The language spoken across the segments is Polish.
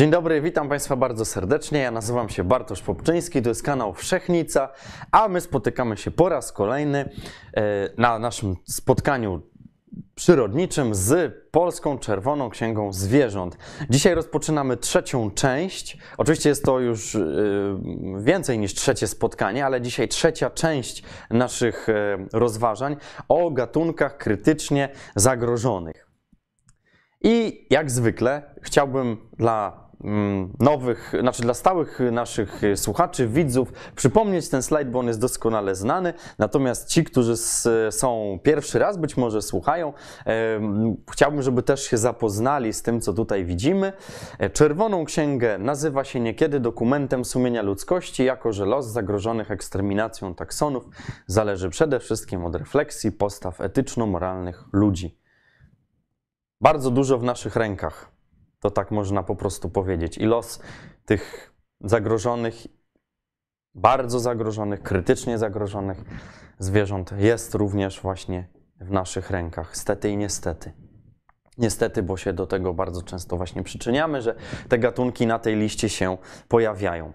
Dzień dobry, witam Państwa bardzo serdecznie. Ja nazywam się Bartosz Popczyński, to jest kanał Wszechnica, a my spotykamy się po raz kolejny e, na naszym spotkaniu przyrodniczym z Polską Czerwoną Księgą Zwierząt. Dzisiaj rozpoczynamy trzecią część. Oczywiście jest to już e, więcej niż trzecie spotkanie, ale dzisiaj trzecia część naszych e, rozważań o gatunkach krytycznie zagrożonych. I jak zwykle chciałbym dla nowych, znaczy dla stałych naszych słuchaczy, widzów, przypomnieć ten slajd, bo on jest doskonale znany. Natomiast ci, którzy są pierwszy raz, być może słuchają, chciałbym, żeby też się zapoznali z tym, co tutaj widzimy. Czerwoną księgę nazywa się niekiedy dokumentem sumienia ludzkości, jako że los zagrożonych eksterminacją taksonów zależy przede wszystkim od refleksji postaw etyczno-moralnych ludzi bardzo dużo w naszych rękach. To tak można po prostu powiedzieć. I los tych zagrożonych, bardzo zagrożonych, krytycznie zagrożonych zwierząt jest również właśnie w naszych rękach. Stety i niestety. Niestety, bo się do tego bardzo często właśnie przyczyniamy, że te gatunki na tej liście się pojawiają.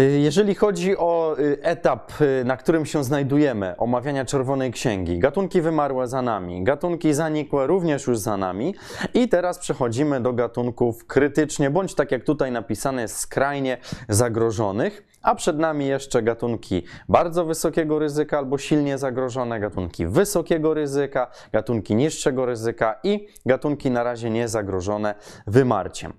Y, jeżeli chodzi o y, etap, y, na którym się znajdujemy, omawiania Czerwonej Księgi, gatunki wymarłe za nami, gatunki zanikłe również już za nami i teraz przechodzimy do gatunków krytycznie, bądź tak jak tutaj napisane, skrajnie zagrożonych, a przed nami jeszcze gatunki bardzo wysokiego ryzyka albo silnie zagrożone, gatunki wysokiego ryzyka, gatunki niższego ryzyka i gatunki na razie niezagrożone wymarciem.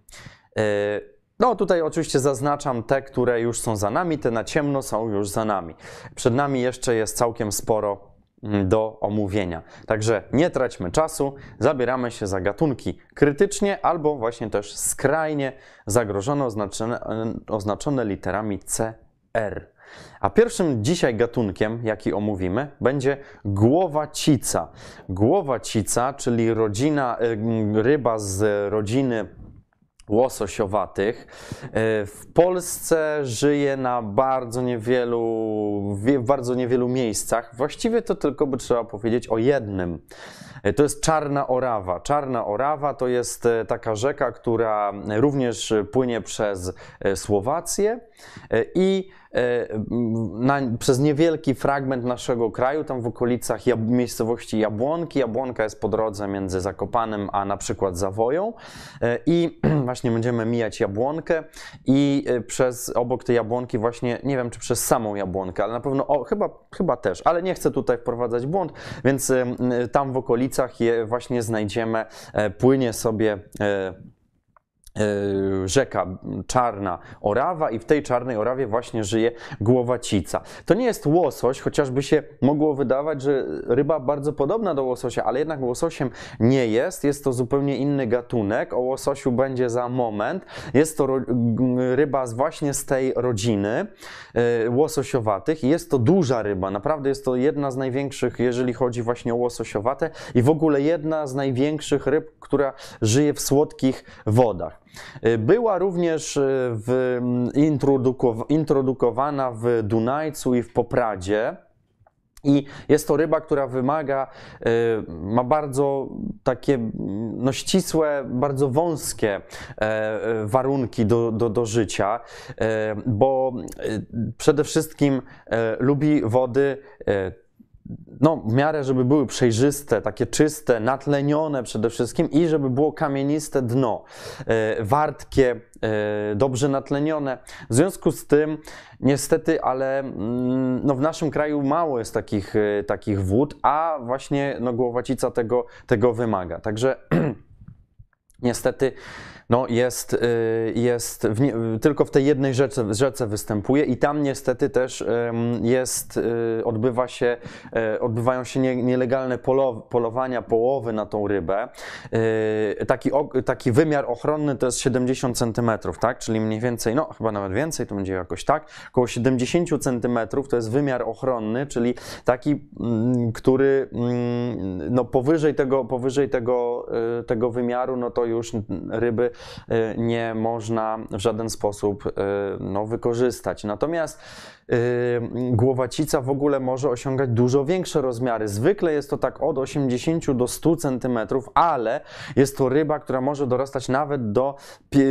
No tutaj oczywiście zaznaczam te, które już są za nami, te na ciemno są już za nami. Przed nami jeszcze jest całkiem sporo mm, do omówienia. Także nie traćmy czasu, zabieramy się za gatunki krytycznie albo właśnie też skrajnie zagrożone, oznaczone, oznaczone literami CR. A pierwszym dzisiaj gatunkiem, jaki omówimy, będzie głowacica. Głowacica, czyli rodzina, ryba z rodziny łososiowatych. E, w Polsce żyje na bardzo niewielu, w bardzo niewielu miejscach. Właściwie to tylko by trzeba powiedzieć o jednym. E, to jest Czarna Orawa. Czarna Orawa to jest e, taka rzeka, która również płynie przez Słowację i E, na, przez niewielki fragment naszego kraju, tam w okolicach Jab miejscowości Jabłonki. Jabłonka jest po drodze między Zakopanem a na przykład Zawoją e, i właśnie będziemy mijać Jabłonkę i e, przez obok tej Jabłonki właśnie, nie wiem czy przez samą Jabłonkę, ale na pewno, o, chyba, chyba też, ale nie chcę tutaj wprowadzać błąd, więc tam w okolicach je właśnie znajdziemy, płynie sobie E, rzeka Czarna Orawa i w tej Czarnej Orawie właśnie żyje głowacica. To nie jest łosoś, chociażby się mogło wydawać, że ryba bardzo podobna do łososia, ale jednak łososiem nie jest. Jest to zupełnie inny gatunek. O łososiu będzie za moment. Jest to ryba właśnie z tej rodziny e, łososiowatych. Jest to duża ryba. Naprawdę jest to jedna z największych, jeżeli chodzi właśnie o łososiowate i w ogóle jedna z największych ryb, która żyje w słodkich wodach. Y, była również y, w, introdukowana w Dunajcu i w Popradzie. I jest to ryba, która wymaga, y, ma bardzo takie no, ścisłe, bardzo wąskie e, warunki do, do, do życia, e, bo przede wszystkim e, lubi wody no, w miarę, żeby były przejrzyste, takie czyste, natlenione przede wszystkim i żeby było kamieniste dno, e, wartkie, e, dobrze natlenione. W związku z tym, niestety, ale mm, no, w naszym kraju mało jest takich, e, takich wód, a właśnie no, głowacica tego, tego wymaga. Także niestety no jest, y, jest w nie, tylko w tej jednej rzece, rzece występuje i tam niestety też jest, y, odbywa się, e, odbywają się nielegalne polowania, połowy na tą rybę. Y, taki, taki wymiar ochronny to jest 70 cm, tak? czyli mniej więcej, no chyba nawet więcej, to będzie jakoś tak, około 70 cm to jest wymiar ochronny, czyli taki, mm, który mm, no powyżej tego, powyżej tego, tego wymiaru, no to już już ryby e, nie można w żaden sposób e, no, wykorzystać. Natomiast e, głowacica w ogóle może osiągać dużo większe rozmiary. Zwykle jest to tak od 80 do 100 cm, ale jest to ryba, która może dorastać nawet do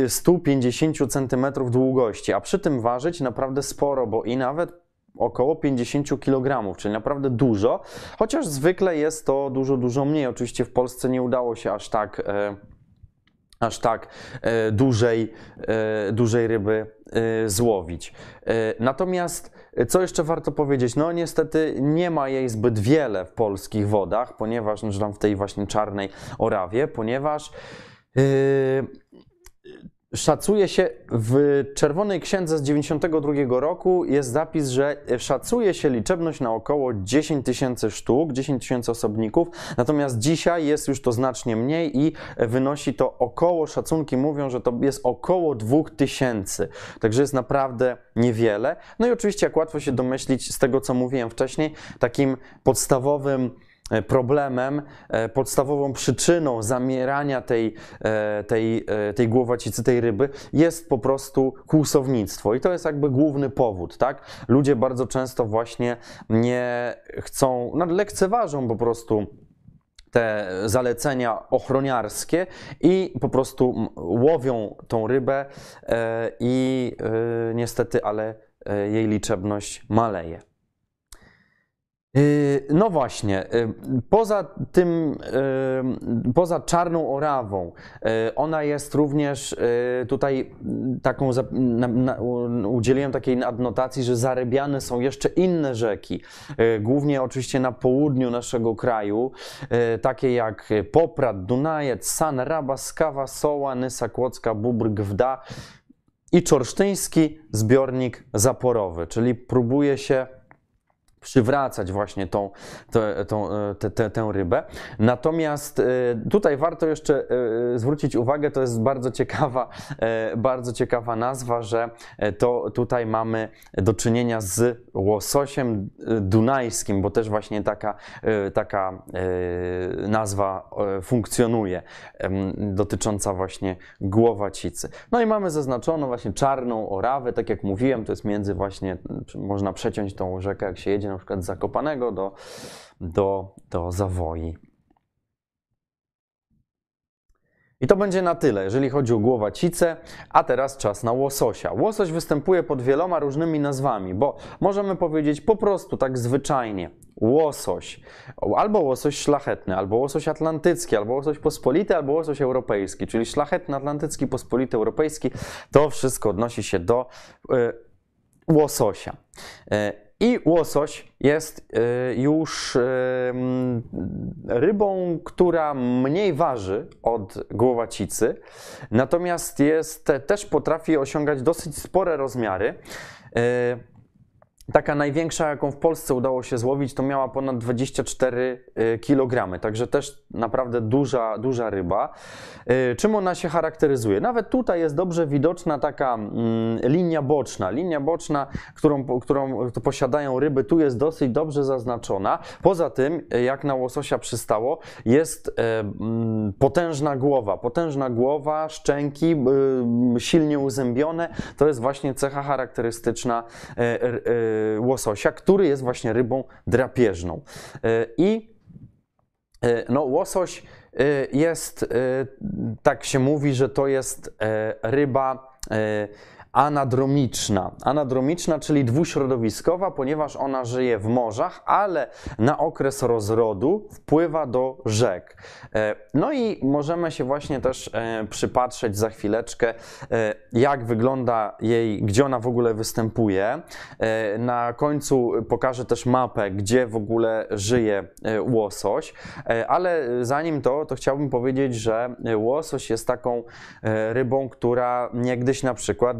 150 cm długości, a przy tym ważyć naprawdę sporo, bo i nawet około 50 kg, czyli naprawdę dużo, chociaż zwykle jest to dużo, dużo mniej. Oczywiście w Polsce nie udało się aż tak. E, aż tak e, dużej, e, dużej ryby e, złowić. Natomiast co jeszcze warto powiedzieć? No niestety nie ma jej zbyt wiele w polskich wodach, ponieważ, no, tam w tej właśnie czarnej Orawie, ponieważ Szacuje się w Czerwonej Księdze z 92 roku jest zapis, że szacuje się liczebność na około 10 tysięcy sztuk, 10 tysięcy osobników, natomiast dzisiaj jest już to znacznie mniej i wynosi to około, szacunki mówią, że to jest około 2000, także jest naprawdę niewiele. No i oczywiście, jak łatwo się domyślić z tego, co mówiłem wcześniej, takim podstawowym problemem, e, podstawową przyczyną zamierania tej, e, tej, tej głowacicy, tej ryby jest po prostu kłusownictwo. I to jest jakby główny powód, tak? Ludzie bardzo często właśnie nie chcą, no lekceważą po prostu te zalecenia ochroniarskie i po prostu łowią tą rybę i niestety, ale jej liczebność maleje. Y, no właśnie, y, poza tym, y, poza czarną orawą, ona jest również tutaj taką, udzieliłem takiej adnotacji, że zarybiane są jeszcze inne rzeki, głównie oczywiście na południu naszego kraju, takie jak Poprad, Dunajec, San, Raba, Skawa, Soła, Nysa, Kłodzka, Bóbr, Gwda i czorsztyński zbiornik zaporowy, czyli próbuje się przywracać właśnie tą, tę, tą, e, tę rybę. Natomiast e, tutaj warto jeszcze e, zwrócić uwagę, to jest bardzo ciekawa, bardzo ciekawa nazwa, że to tutaj mamy do czynienia z łososiem dunajskim, bo też właśnie taka, taka nazwa funkcjonuje, dotycząca właśnie głowacicy. No i mamy zaznaczoną właśnie czarną orawę, tak jak mówiłem, to jest między właśnie, można przeciąć tą rzekę, jak się jedzie na przykład Zakopanego do, do, do Zawoi. I to będzie na tyle, jeżeli chodzi o głowacicę, a teraz czas na łososia. Łosoś występuje pod wieloma różnymi nazwami, bo możemy powiedzieć po prostu tak zwyczajnie łosoś, albo łosoś szlachetny, albo łosoś atlantycki, albo łosoś pospolity, albo łosoś europejski, czyli szlachetny, atlantycki, pospolity, europejski, to wszystko odnosi się do y, łososia. Y, i łosoś jest y, już y, rybą, która mniej waży od głowacicy, natomiast jest, też potrafi osiągać dosyć spore rozmiary. Y, Taka największa, jaką w Polsce udało się złowić, to miała ponad 24 y, kg, także też naprawdę duża, duża ryba. Y, czym ona się charakteryzuje? Nawet tutaj jest dobrze widoczna taka mm, linia boczna. Linia boczna, którą, którą posiadają ryby, tu jest dosyć dobrze zaznaczona. Poza tym, jak na łososia przystało, jest mm, potężna głowa. Potężna głowa, szczęki, y, silnie uzębione. To jest właśnie cecha charakterystyczna e, Y, łososia, który jest właśnie rybą drapieżną. Y, I y, no, łosoś jest, tak się mówi, że to jest ryba anadromiczna. Anadromiczna, czyli dwuśrodowiskowa, ponieważ ona żyje w morzach, ale na okres rozrodu wpływa do rzek. E, no i możemy się właśnie też e, przypatrzeć za chwileczkę, e, jak wygląda jej, gdzie ona w ogóle występuje. Na końcu pokażę też mapę, gdzie w ogóle żyje łosoś, ale zanim to, to chciałbym powiedzieć, że łosoś jest taką rybą, która niegdyś na przykład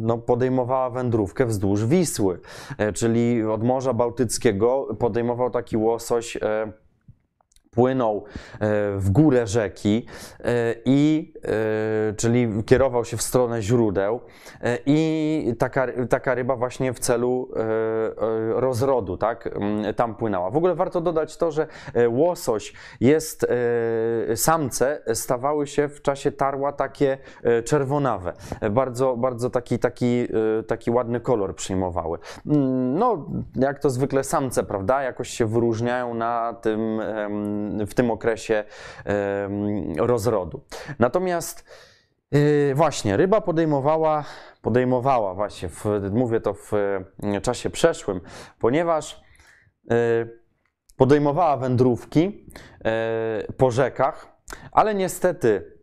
no, podejmowała wędrówkę wzdłuż Wisły, e, czyli od Morza Bałtyckiego podejmował taki łosoś e, płynął w górę rzeki i czyli kierował się w stronę źródeł i taka, taka ryba właśnie w celu rozrodu, tak, tam płynęła. W ogóle warto dodać to, że łosoś jest, samce stawały się w czasie tarła takie czerwonawe, bardzo, bardzo taki, taki, taki ładny kolor przyjmowały. Mm, no, jak to zwykle samce, prawda, jakoś się wyróżniają na tym, w tym okresie rozrodu. Natomiast y, właśnie, ryba podejmowała, podejmowała właśnie, w, mówię to w czasie przeszłym, ponieważ y, podejmowała wędrówki y, po rzekach, ale niestety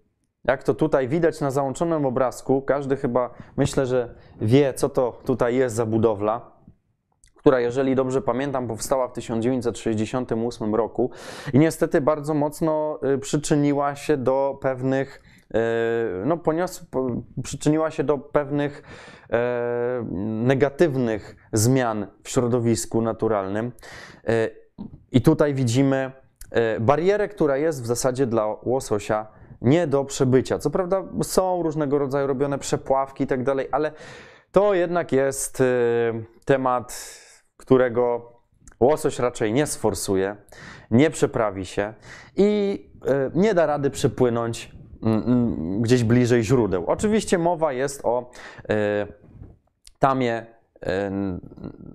jak to tutaj widać na załączonym obrazku, każdy chyba myślę, że wie, co to tutaj jest za budowla, która, jeżeli dobrze pamiętam, powstała w 1968 roku i niestety bardzo mocno y, przyczyniła się do pewnych y, no, ponios, przyczyniła się do pewnych e, negatywnych zmian w środowisku naturalnym. E, I tutaj widzimy e, barierę, która jest w zasadzie dla łososia nie do przebycia. Co prawda są różnego rodzaju robione przepławki i tak dalej, ale to jednak jest temat, którego łosoś raczej nie sforsuje, nie przeprawi się i y, nie da rady przepłynąć mm, mm, gdzieś bliżej źródeł. Oczywiście mowa jest o y, tamie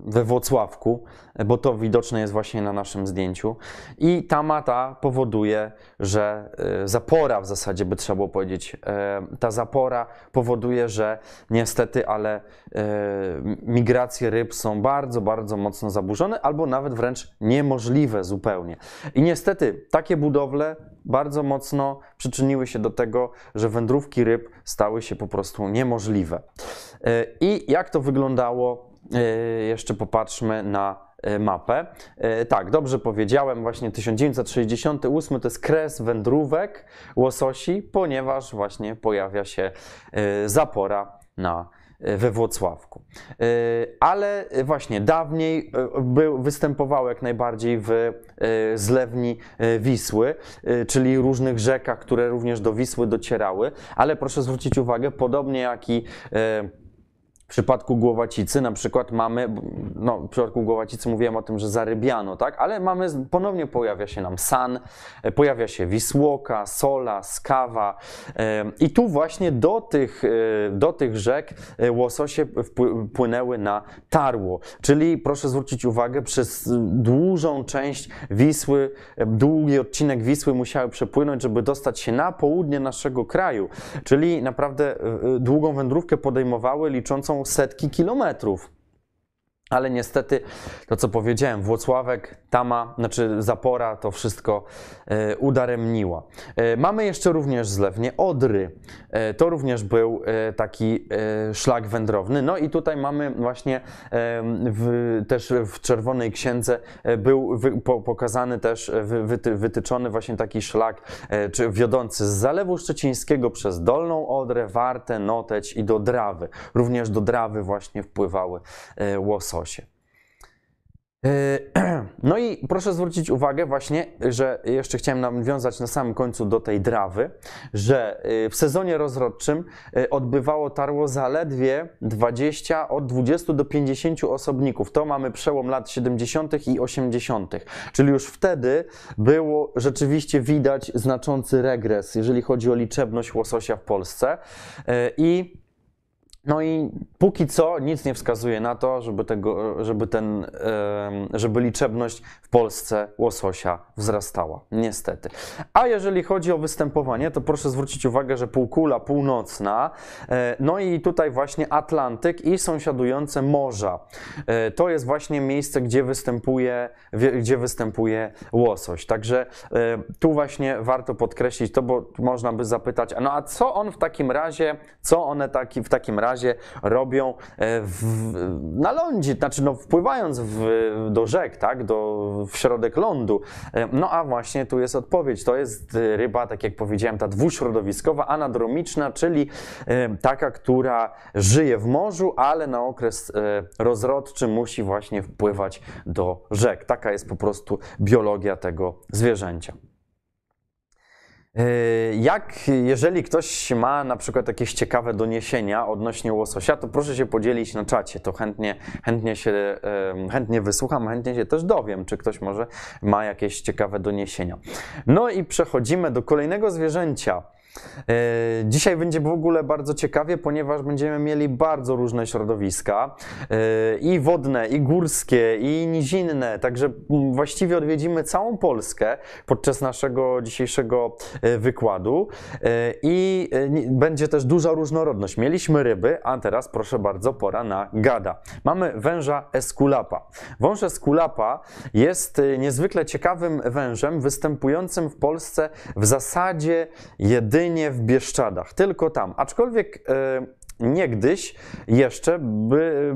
we Włocławku, bo to widoczne jest właśnie na naszym zdjęciu. I ta mata powoduje, że e, zapora w zasadzie by trzeba było powiedzieć, e, ta zapora powoduje, że niestety, ale e, migracje ryb są bardzo, bardzo mocno zaburzone, albo nawet wręcz niemożliwe zupełnie. I niestety takie budowle bardzo mocno przyczyniły się do tego, że wędrówki ryb stały się po prostu niemożliwe. I jak to wyglądało? Jeszcze popatrzmy na mapę. E, tak, dobrze powiedziałem, właśnie 1968 to jest kres wędrówek łososi, ponieważ właśnie pojawia się e, zapora na we Włocławku. Ale właśnie dawniej był, występował jak najbardziej w zlewni Wisły, czyli różnych rzekach, które również do Wisły docierały, ale proszę zwrócić uwagę, podobnie jak i w przypadku głowacicy na przykład mamy, no w przypadku głowacicy mówiłem o tym, że zarybiano, tak, ale mamy, ponownie pojawia się nam san, e, pojawia się wisłoka, sola, skawa i tu właśnie do tych, e, do tych rzek e, łososie wpłynęły na tarło, czyli proszę zwrócić uwagę, przez dużą część Wisły, długi odcinek Wisły musiały przepłynąć, żeby dostać się na południe naszego kraju, czyli naprawdę długą wędrówkę podejmowały, liczącą setki kilometrów. Ale niestety, to co powiedziałem, Włocławek, Tama, znaczy Zapora, to wszystko e, udaremniła. E, mamy jeszcze również zlewnie Odry. E, to również był taki szlak wędrowny. No i tutaj mamy właśnie w, też w Czerwonej Księdze był pokazany też, wy, wyty, wytyczony właśnie taki szlak czy wiodący z Zalewu Szczecińskiego przez Dolną Odrę, Wartę, Noteć i do Drawy. Również do Drawy właśnie wpływały e. Yy, no i proszę zwrócić uwagę właśnie, że jeszcze chciałem nawiązać na samym końcu do tej drawy, że yy, w sezonie rozrodczym yy, odbywało tarło zaledwie 20, od 20 do 50 osobników. To mamy przełom lat 70. i 80., czyli już wtedy było rzeczywiście widać znaczący regres, jeżeli chodzi o liczebność łososia w Polsce. I no i póki co nic nie wskazuje na to, żeby, tego, żeby, ten, żeby liczebność w Polsce łososia wzrastała. Niestety. A jeżeli chodzi o występowanie, to proszę zwrócić uwagę, że półkula północna, e, no i tutaj właśnie Atlantyk i sąsiadujące morza. E, to jest właśnie miejsce, gdzie występuje, gdzie występuje łosoś. Także e, tu właśnie warto podkreślić to, bo można by zapytać, no a co on w takim razie, co one taki, w takim razie razie robią e, w, na lądzie, znaczy no, wpływając w, do rzek, tak, do, w środek lądu. E, no a właśnie tu jest odpowiedź. To jest ryba, tak jak powiedziałem, ta dwuśrodowiskowa, anadromiczna, czyli e, taka, która żyje w morzu, ale na okres rozrodczy musi właśnie wpływać do rzek. Taka jest po prostu biologia tego zwierzęcia. Yy, Jak, jeżeli ktoś ma na przykład jakieś ciekawe doniesienia odnośnie łososia, to proszę się podzielić na czacie, to chętnie, chętnie się, chętnie wysłucham, chętnie się też dowiem, czy ktoś może ma jakieś ciekawe doniesienia. No i przechodzimy do kolejnego zwierzęcia. Yy, Dzisiaj będzie w ogóle bardzo ciekawie, ponieważ będziemy mieli bardzo różne środowiska yy, i wodne, i górskie, i nizinne, także mm, właściwie odwiedzimy całą Polskę podczas naszego dzisiejszego yy, wykładu i będzie też duża różnorodność. Mieliśmy ryby, a teraz proszę bardzo, pora na gada. Mamy węża eskulapa. Wąż eskulapa jest niezwykle ciekawym wężem występującym w Polsce w zasadzie jedynie w Bieszczadach, tylko tam. Aczkolwiek e, niegdyś jeszcze by,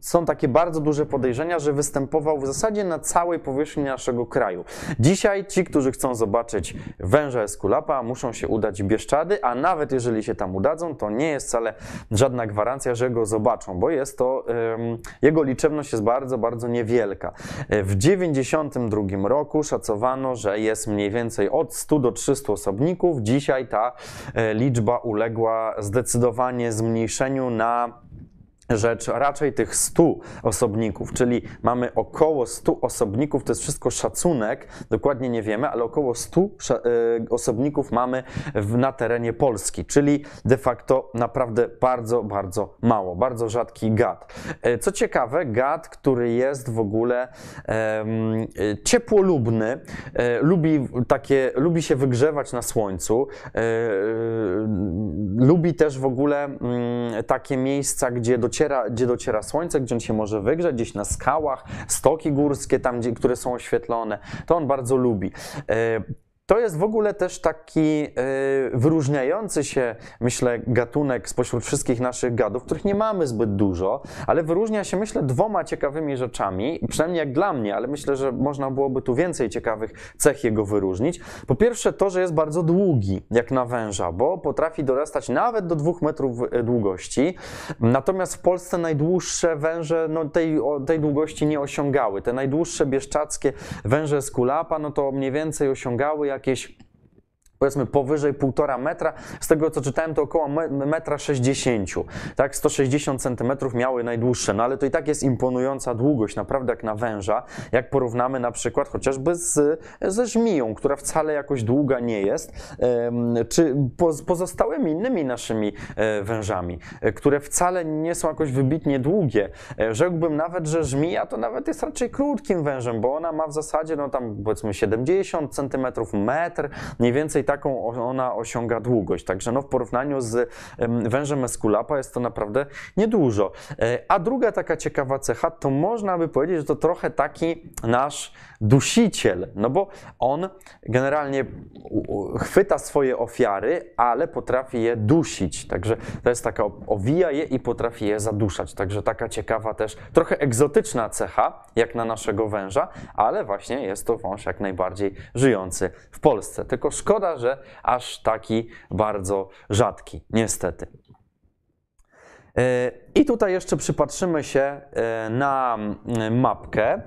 są takie bardzo duże podejrzenia, że występował w zasadzie na całej powierzchni naszego kraju. Dzisiaj ci, którzy chcą zobaczyć węża eskulapa, muszą się udać w Bieszczady, a nawet jeżeli się tam udadzą, to nie jest wcale żadna gwarancja, że go zobaczą, bo jest to, jego liczebność jest bardzo, bardzo niewielka. W 92 roku szacowano, że jest mniej więcej od 100 do 300 osobników. Dzisiaj ta e, liczba uległa zdecydowanie zmniejszeniu na rzecz raczej tych 100 osobników, czyli mamy około 100 osobników, to jest wszystko szacunek, dokładnie nie wiemy, ale około 100 sza- e, osobników mamy na terenie Polski, czyli de facto naprawdę bardzo, bardzo mało, bardzo rzadki gad. E, Co ciekawe, gad, który jest w ogóle e, ciepłolubny, lubi, takie, lubi się wygrzewać na słońcu, lubi też w ogóle mm, takie miejsca, gdzie dociera, gdzie dociera słońce, gdzie on się może wygrzać, gdzieś na skałach, stoki górskie, tam, gdzie, które są oświetlone. To on bardzo lubi. To jest w ogóle też taki e, wyróżniający się, myślę, gatunek spośród wszystkich naszych gadów, których nie mamy zbyt dużo, ale wyróżnia się, myślę, dwoma ciekawymi rzeczami, przynajmniej jak dla mnie, ale myślę, że można byłoby tu więcej ciekawych cech jego wyróżnić. Po pierwsze to, że jest bardzo długi, jak na węża, bo potrafi dorastać nawet do dwóch metrów e, długości, natomiast w Polsce najdłuższe węże no, tej, o- tej długości nie osiągały. Te najdłuższe bieszczackie węże z kulapa, no to mniej więcej osiągały jakieś powiedzmy powyżej 1,5 metra. Z tego co czytałem, to około me- metra 60. Tak, 160 centymetrów miały najdłuższe, no ale to i tak jest imponująca długość, naprawdę jak na węża. Jak porównamy na przykład chociażby z, ze żmiją, która wcale jakoś długa nie jest, czy pozostałymi innymi naszymi e, wężami, e, które wcale nie są jakoś wybitnie długie. E, Rzekłbym nawet, że żmija to nawet jest raczej krótkim wężem, bo ona ma w zasadzie no tam powiedzmy 70 centymetrów, metr, mniej więcej taką ona osiąga długość. Także no w porównaniu z em, wężem eskulapa jest to naprawdę niedużo. E, A druga taka ciekawa cecha, to można by powiedzieć, że to trochę taki nasz dusiciel, no bo on generalnie chwyta swoje ofiary, ale potrafi je dusić. Także to jest taka, owija je i potrafi je zaduszać. Także taka ciekawa też, trochę egzotyczna cecha, jak na naszego węża, ale właśnie jest to wąż jak najbardziej żyjący w Polsce. Tylko szkoda, że aż taki bardzo rzadki, niestety. E, I tutaj jeszcze przypatrzymy się e, na mm, mapkę e,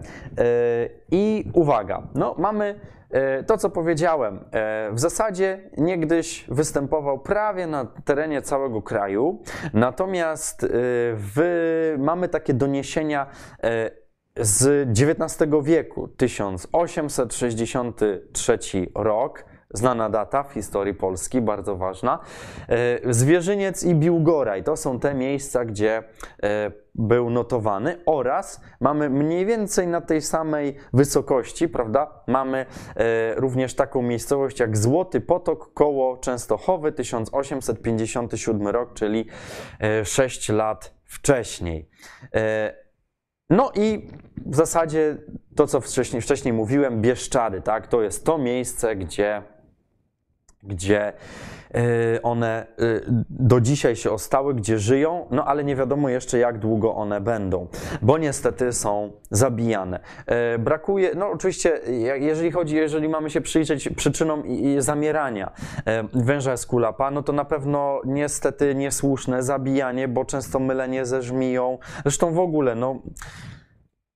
i uwaga, no mamy to, co powiedziałem. W zasadzie niegdyś występował prawie na terenie całego kraju, natomiast w, mamy takie doniesienia z XIX wieku, 1863 rok, znana data w historii Polski, bardzo ważna. E, Zwierzyniec i Biłgoraj to są te miejsca, gdzie e, był notowany oraz mamy mniej więcej na tej samej wysokości, prawda? Mamy e, również taką miejscowość jak Złoty Potok koło Częstochowy, 1857 rok, czyli e, 6 lat wcześniej. No i w zasadzie to, co wcześniej, wcześniej mówiłem, Bieszczady, tak? To jest to miejsce, gdzie, gdzie y, one y, do dzisiaj się ostały, gdzie żyją, no ale nie wiadomo jeszcze, jak długo one będą, bo niestety są zabijane. E, Brakuje, no oczywiście, je- jeżeli chodzi, jeżeli mamy się przyjrzeć przyczynom zamierania węża eskulapa, no to na pewno niestety niesłuszne zabijanie, bo często mylenie ze żmiją. Zresztą w ogóle, no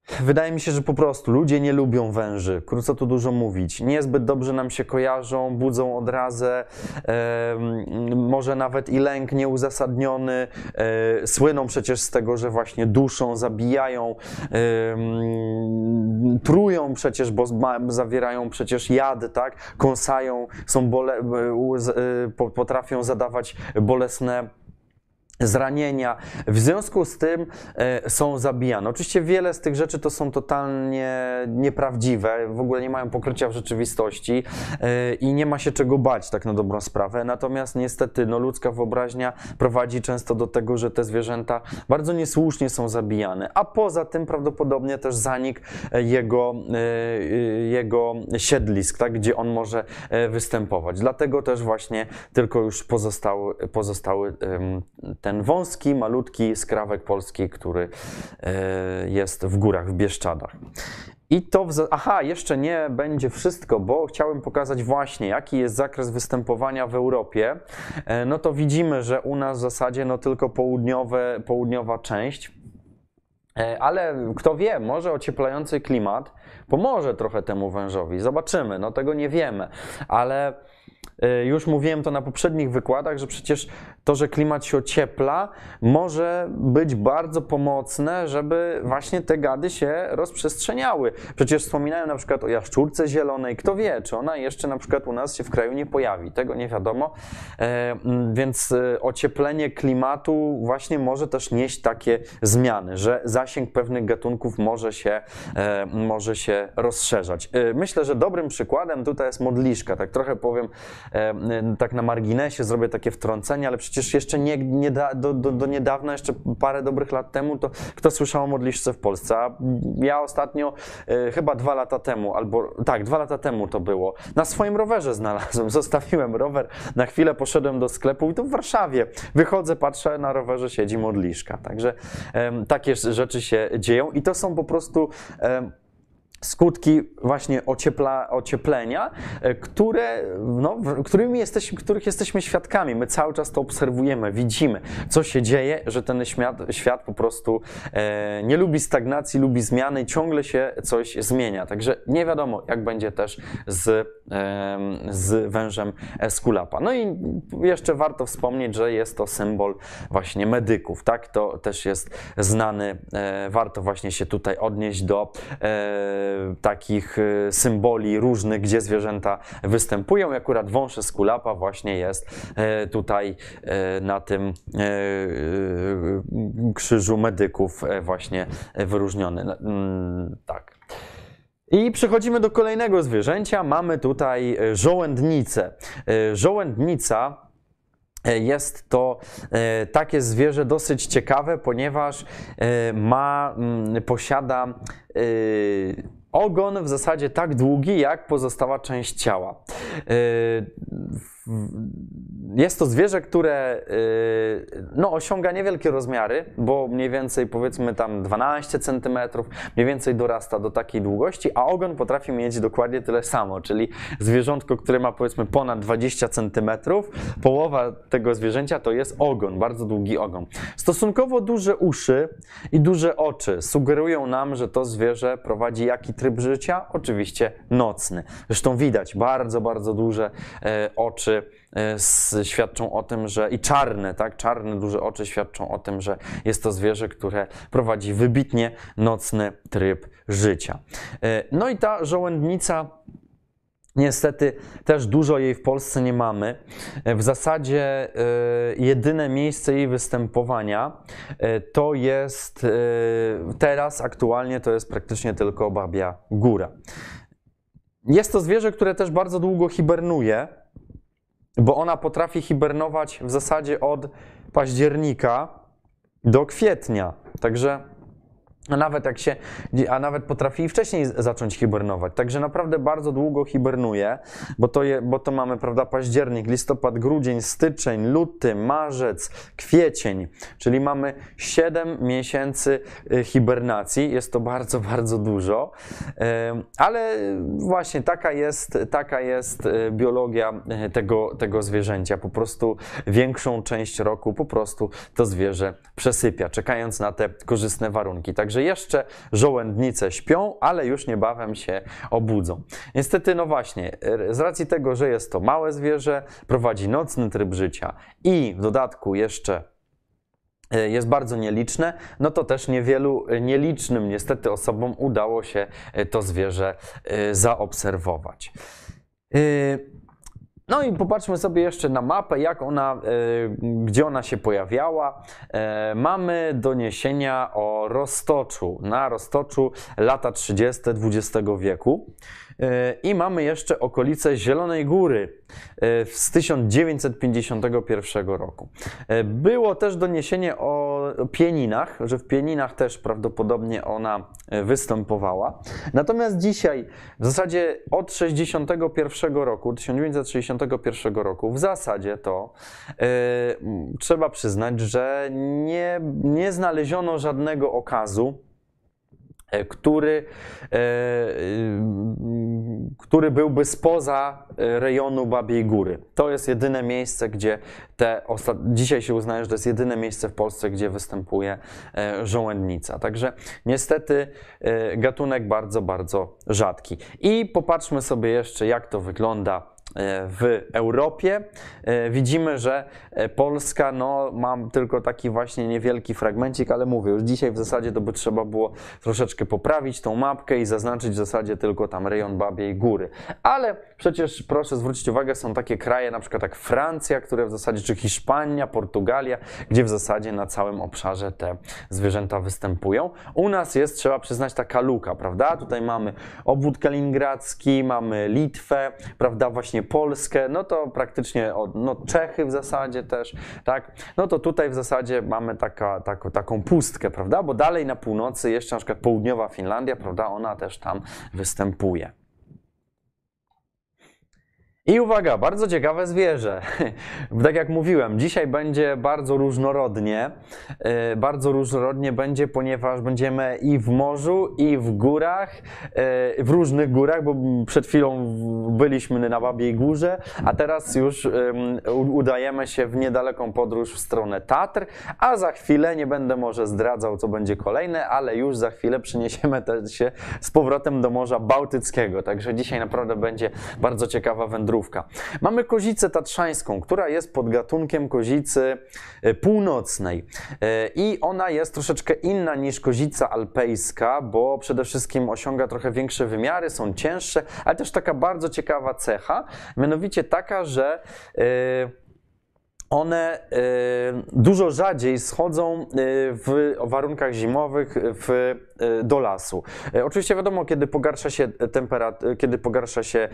Wydaje mi się, że po prostu ludzie nie lubią węży. Krótko tu dużo mówić. Niezbyt dobrze nam się kojarzą, budzą odrazę, e, może nawet i lęk nieuzasadniony. E, słyną przecież z tego, że właśnie duszą, zabijają, e, trują przecież, bo zawierają przecież jad, tak? Kąsają, są bole, e, potrafią zadawać bolesne zranienia. W związku z tym e, są zabijane. Oczywiście wiele z tych rzeczy to są totalnie nieprawdziwe, w ogóle nie mają pokrycia w rzeczywistości e, i nie ma się czego bać, tak na dobrą sprawę. Natomiast niestety no, ludzka wyobraźnia prowadzi często do tego, że te zwierzęta bardzo niesłusznie są zabijane, a poza tym prawdopodobnie też zanik jego, e, jego siedlisk, tak, gdzie on może występować. Dlatego też właśnie tylko już pozostały, pozostały wąski, malutki skrawek polski, który e, jest w górach, w Bieszczadach. I to, w, aha, jeszcze nie będzie wszystko, bo chciałem pokazać właśnie, jaki jest zakres występowania w Europie. E, no to widzimy, że u nas w zasadzie no tylko południowe, południowa część. E, ale kto wie, może ocieplający klimat pomoże trochę temu wężowi. Zobaczymy, no tego nie wiemy, ale już mówiłem to na poprzednich wykładach, że przecież to, że klimat się ociepla, może być bardzo pomocne, żeby właśnie te gady się rozprzestrzeniały. Przecież wspominają na przykład o jaszczurce zielonej. Kto wie, czy ona jeszcze na przykład u nas się w kraju nie pojawi. Tego nie wiadomo. E, więc e, ocieplenie klimatu właśnie może też nieść takie zmiany, że zasięg pewnych gatunków może się, może się rozszerzać. Myślę, że dobrym przykładem tutaj jest modliszka. Tak trochę powiem E, tak na marginesie zrobię takie wtrącenie, ale przecież jeszcze nie, nie da, do, do, do, niedawna, jeszcze parę dobrych lat temu, to kto słyszał o modliszce w Polsce? A ja ostatnio, e, chyba dwa lata temu, albo tak, dwa lata temu to było, na swoim rowerze znalazłem, zostawiłem rower, na chwilę poszedłem do sklepu i to w Warszawie. Wychodzę, patrzę, na rowerze siedzi modliszka. Także takie rzeczy się dzieją i to są po prostu skutki właśnie ociepla, ocieplenia, e, które, no, którymi których jesteśmy świadkami. My cały czas to obserwujemy, widzimy, co się dzieje, że ten świat, świat po prostu e, nie lubi stagnacji, lubi zmiany, ciągle się coś zmienia. Także nie wiadomo, jak będzie też z, e, z wężem Eskulapa. No i jeszcze warto wspomnieć, że jest to symbol właśnie medyków, tak? To też jest znany, e, warto właśnie się tutaj odnieść do e, takich y, symboli różnych, gdzie zwierzęta występują. I akurat wąż skulapa właśnie jest e, tutaj e, na tym e, krzyżu medyków właśnie wyróżniony. Mm, tak. I przechodzimy do kolejnego zwierzęcia. Mamy tutaj żołędnicę. Żołędnica jest to takie zwierzę dosyć ciekawe, ponieważ ma, mm, posiada ogon w zasadzie tak długi, jak pozostała część ciała. Yy, jest to zwierzę, które yy, no, osiąga niewielkie rozmiary, bo mniej więcej powiedzmy tam 12 cm, mniej więcej dorasta do takiej długości, a ogon potrafi mieć dokładnie tyle samo, czyli zwierzątko, które ma powiedzmy ponad 20 cm, połowa tego zwierzęcia to jest ogon, bardzo długi ogon. Stosunkowo duże uszy i duże oczy sugerują nam, że to zwierzę prowadzi jaki tryb życia? Oczywiście nocny. Zresztą widać bardzo, bardzo duże e, E, świadczą o tym, że i czarne, tak, czarne, duże oczy świadczą o tym, że jest to zwierzę, które prowadzi wybitnie nocny tryb życia. E, no i ta żołędnica Niestety też dużo jej w Polsce nie mamy. E, w zasadzie jedyne miejsce jej występowania to jest teraz, aktualnie to jest praktycznie tylko Babia Góra. Jest to zwierzę, które też bardzo długo hibernuje bo ona potrafi hibernować w zasadzie od października do kwietnia. Także a nawet jak się, a nawet potrafi wcześniej zacząć hibernować. Także naprawdę bardzo długo hibernuje, bo to, je, bo to mamy, prawda, październik, listopad, grudzień, styczeń, luty, marzec, kwiecień, czyli mamy 7 miesięcy y, hibernacji. Jest to bardzo, bardzo dużo, ale właśnie taka jest, taka jest y, biologia y, tego, tego zwierzęcia. Po prostu większą część roku po prostu to zwierzę przesypia, czekając na te korzystne warunki. Także że jeszcze żołędnice śpią, ale już niebawem się obudzą. Niestety, no właśnie, z racji tego, że jest to małe zwierzę, prowadzi nocny tryb życia i w dodatku jeszcze e, jest bardzo nieliczne, no to też niewielu e, nielicznym niestety osobom udało się e, to zwierzę zaobserwować. No i popatrzmy sobie jeszcze na mapę, jak ona, gdzie ona się pojawiała. Mamy doniesienia o roztoczu, na roztoczu lata 30. XX wieku. I mamy jeszcze okolice Zielonej Góry e, z 1951 roku. E, było też doniesienie o pieninach, że w pieninach też prawdopodobnie ona e, występowała. Natomiast dzisiaj, w zasadzie od 61 roku, 1961 roku, w zasadzie to trzeba przyznać, że nie, nie znaleziono żadnego okazu, który, e, który byłby spoza e, rejonu Babiej Góry. To jest jedyne miejsce, gdzie te dzisiaj się uznaje, że to jest jedyne miejsce w Polsce, gdzie występuje żołędnica. Także niestety gatunek bardzo, bardzo rzadki. I popatrzmy sobie jeszcze, jak to wygląda E, w Europie. E, widzimy, że e, Polska, no mam tylko taki właśnie niewielki fragmencik, ale mówię, już dzisiaj w zasadzie to by trzeba było troszeczkę poprawić tą mapkę i zaznaczyć w zasadzie tylko tam rejon Babiej Góry. Ale przecież proszę zwrócić uwagę, są takie kraje, na przykład jak Francja, które w zasadzie, czy Hiszpania, Portugalia, gdzie w zasadzie na całym obszarze te zwierzęta występują. U nas jest, trzeba przyznać, taka luka, prawda? Tutaj mamy obwód kaliningradzki, mamy Litwę, prawda, właśnie Polskę, no to praktycznie no Czechy w zasadzie też, tak? No to tutaj w zasadzie mamy taka, taką, taką pustkę, prawda? Bo dalej na północy jeszcze na przykład południowa Finlandia, prawda? Ona też tam występuje. I uwaga, bardzo ciekawe zwierzę. tak jak mówiłem, dzisiaj będzie bardzo różnorodnie. E, bardzo różnorodnie będzie, ponieważ będziemy i w morzu, i w górach, e, w różnych górach, bo przed chwilą byliśmy na Babiej Górze, a teraz już udajemy się w niedaleką podróż w stronę Tatr, a za chwilę, nie będę może zdradzał, co będzie kolejne, ale już za chwilę przeniesiemy się z powrotem do Morza Bałtyckiego. Także dzisiaj naprawdę będzie bardzo ciekawa wędrówka Mamy kozicę tatrzańską, która jest podgatunkiem kozicy e, północnej. E, i ona jest troszeczkę inna niż kozica alpejska, bo przede wszystkim osiąga trochę większe wymiary, są cięższe, ale też taka bardzo ciekawa cecha, mianowicie taka, że yy, one dużo rzadziej schodzą w warunkach zimowych w, do lasu. Oczywiście wiadomo, kiedy pogarsza się temperatura, kiedy pogarsza się,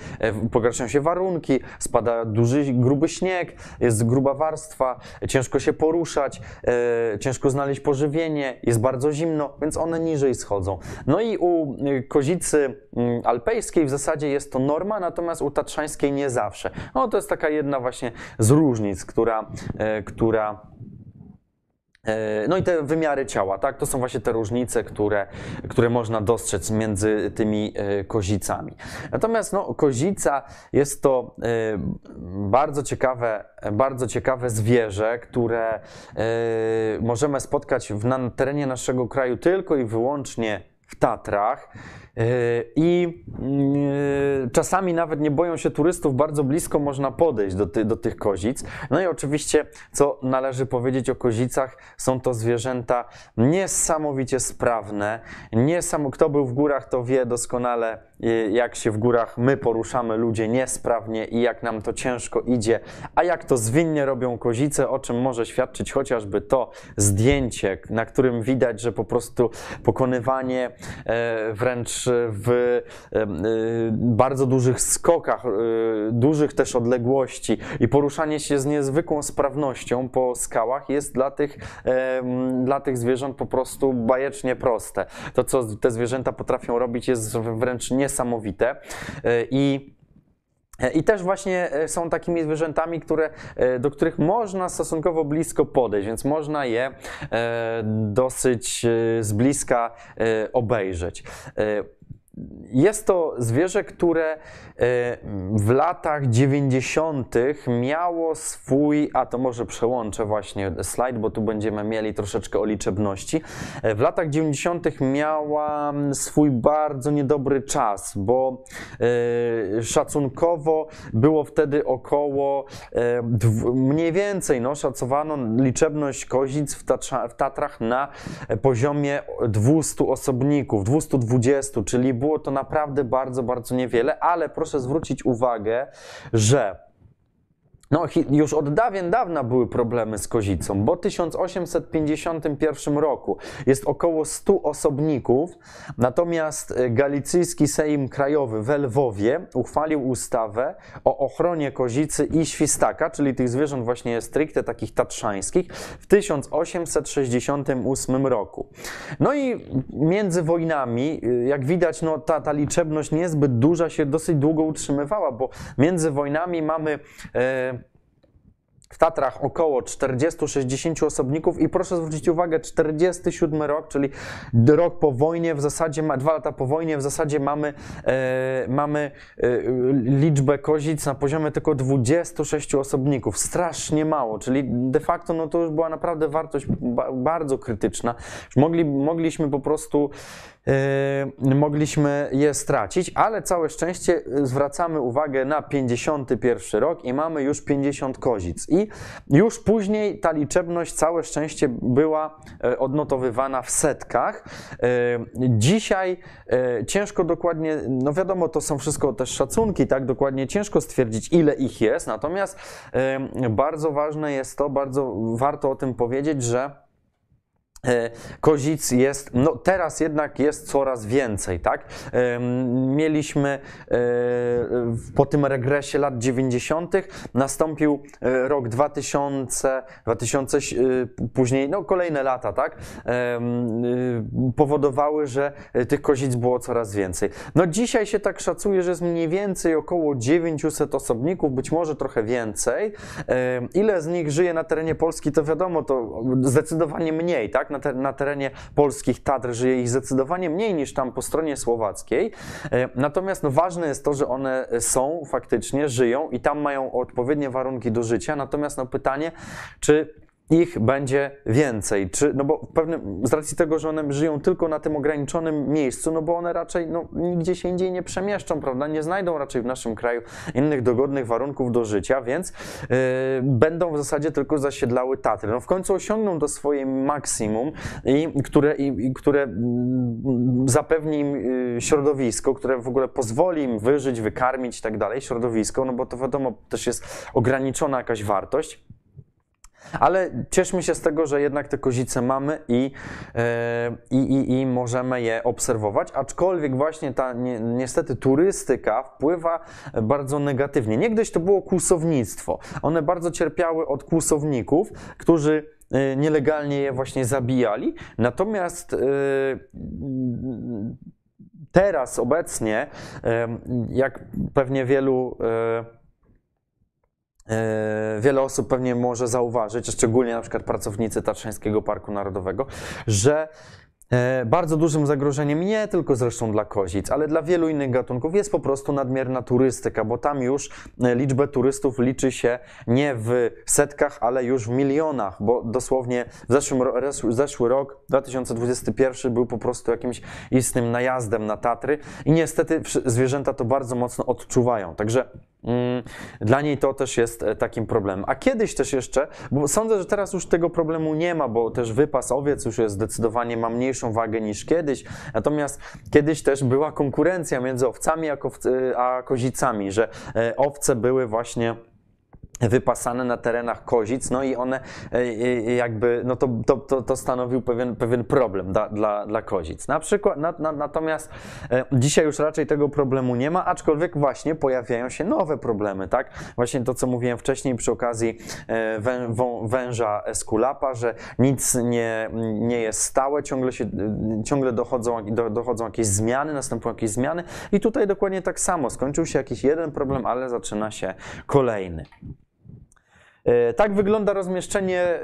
pogarszają się warunki, spada duży, gruby śnieg, jest gruba warstwa, ciężko się poruszać, ciężko znaleźć pożywienie, jest bardzo zimno, więc one niżej schodzą. No i u kozicy mm, alpejskiej w zasadzie jest to norma, natomiast u tatrzańskiej nie zawsze. No to jest taka jedna właśnie z różnic, która E, która, e, no i te wymiary ciała, tak? To są właśnie te różnice, które, które można dostrzec między tymi e, kozicami. Natomiast no, kozica jest to bardzo ciekawe, bardzo ciekawe zwierzę, które możemy spotkać na terenie naszego kraju tylko i wyłącznie w Tatrach. E, I mm, czasami nawet nie boją się turystów, bardzo blisko można podejść do, ty, do tych kozic. No i oczywiście, co należy powiedzieć o kozicach, są to zwierzęta niesamowicie sprawne. Niesam... Kto był w górach, to wie doskonale, jak się w górach my poruszamy, ludzie niesprawnie i jak nam to ciężko idzie, a jak to zwinnie robią kozice, o czym może świadczyć chociażby to zdjęcie, na którym widać, że po prostu pokonywanie e, wręcz w e, bardzo dużych skokach, dużych też odległości i poruszanie się z niezwykłą sprawnością po skałach jest dla tych, dla tych zwierząt po prostu bajecznie proste. To, co te zwierzęta potrafią robić, jest wręcz niesamowite I i też właśnie e, są takimi zwierzętami, które, do których można stosunkowo blisko podejść, więc można je dosyć z bliska obejrzeć. Jest to zwierzę, które e, w latach 90. miało swój, a to może przełączę właśnie slajd, bo tu będziemy mieli troszeczkę o liczebności. E, w latach 90. miała swój bardzo niedobry czas, bo e, szacunkowo było wtedy około mniej więcej, no, szacowano liczebność kozic w, w Tatrach na poziomie 200 osobników, 220, czyli było to naprawdę bardzo, bardzo niewiele, ale proszę zwrócić uwagę, że no, już od dawien dawna były problemy z kozicą, bo w 1851 roku jest około 100 osobników, natomiast e, Galicyjski Sejm Krajowy w Lwowie uchwalił ustawę o ochronie kozicy i świstaka, czyli tych zwierząt właśnie stricte takich tatrzańskich, w 1868 roku. No i między wojnami, e, jak widać, no, ta, ta liczebność niezbyt duża się dosyć długo utrzymywała, bo między wojnami mamy e, w Tatrach około 40-60 osobników i proszę zwrócić uwagę, 47 rok, czyli rok po wojnie, w zasadzie, dwa lata po wojnie, w zasadzie mamy, e, mamy e, liczbę kozic na poziomie tylko 26 osobników. Strasznie mało, czyli de facto no to już była naprawdę wartość ba bardzo krytyczna. Mogli, mogliśmy po prostu mogliśmy je stracić, ale całe szczęście yy, zwracamy uwagę na 51 rok i mamy już 50 kozic. I już później ta liczebność całe szczęście była yy, odnotowywana w setkach. Dzisiaj ciężko dokładnie, no wiadomo, to są wszystko też szacunki, tak dokładnie ciężko stwierdzić, ile ich jest, natomiast bardzo ważne jest to, bardzo warto o tym powiedzieć, że kozic jest, no teraz jednak jest coraz więcej, tak? Mieliśmy e, po tym regresie lat 90. nastąpił e, rok 2000, 2000 później, no kolejne lata, tak? Powodowały, że tych kozic było coraz więcej. No dzisiaj się tak szacuje, że jest mniej więcej około 900 osobników, być może trochę więcej. Ile z nich żyje na terenie Polski, to wiadomo, to zdecydowanie mniej, tak? Na, te, na terenie polskich Tatr żyje ich zdecydowanie mniej niż tam po stronie słowackiej. E, natomiast no, ważne jest to, że one są faktycznie, żyją i tam mają odpowiednie warunki do życia. Natomiast no, pytanie, czy ich będzie więcej. Czy, no bo pewnym, z racji tego, że one żyją tylko na tym ograniczonym miejscu, no bo one raczej no, nigdzie się indziej nie przemieszczą, prawda? Nie znajdą raczej w naszym kraju innych dogodnych warunków do życia, więc yy, będą w zasadzie tylko zasiedlały Tatry. No w końcu osiągną to swoje maksimum, i, które, i, i które mm, zapewni im yy, środowisko, które w ogóle pozwoli im wyżyć, wykarmić i tak dalej, środowisko, no bo to wiadomo, też jest ograniczona jakaś wartość. Ale cieszmy się z tego, że jednak te kozice mamy i, e, i, i, i możemy je obserwować, aczkolwiek właśnie ta ni niestety turystyka wpływa bardzo negatywnie. Niegdyś to było kłusownictwo. One bardzo cierpiały od kłusowników, którzy e, nielegalnie je właśnie zabijali. Natomiast e, teraz, obecnie, jak pewnie wielu wiele osób pewnie może zauważyć, szczególnie na przykład pracownicy Tatrzańskiego Parku Narodowego, że E, bardzo dużym zagrożeniem nie tylko zresztą dla kozic, ale dla wielu innych gatunków jest po prostu nadmierna turystyka, bo tam już e, liczbę turystów liczy się nie w setkach, ale już w milionach, bo dosłownie w zeszłym, zeszły rok, 2021, był po prostu jakimś istnym najazdem na Tatry i niestety zwierzęta to bardzo mocno odczuwają. Także dla niej to też jest e, takim problemem. A kiedyś też jeszcze, bo sądzę, że teraz już tego problemu nie ma, bo też wypas owiec już jest zdecydowanie, ma mniejszą wagę niż kiedyś. Natomiast kiedyś też była konkurencja między owcami a kozicami, że e, owce były właśnie wypasane na terenach kozic, no i one e, e, jakby, no to, to, to, stanowił pewien, pewien problem dla, dla, dla kozic. Na przykład, na, na, natomiast e, dzisiaj już raczej tego problemu nie ma, aczkolwiek właśnie pojawiają się nowe problemy, tak? Właśnie to, co mówiłem wcześniej przy okazji wę, wą, węża eskulapa, że nic nie, nie jest stałe, ciągle, się, ciągle dochodzą, do, dochodzą jakieś zmiany, następują jakieś zmiany i tutaj dokładnie tak samo. Skończył się jakiś jeden problem, ale zaczyna się kolejny. E, Tak wygląda rozmieszczenie e,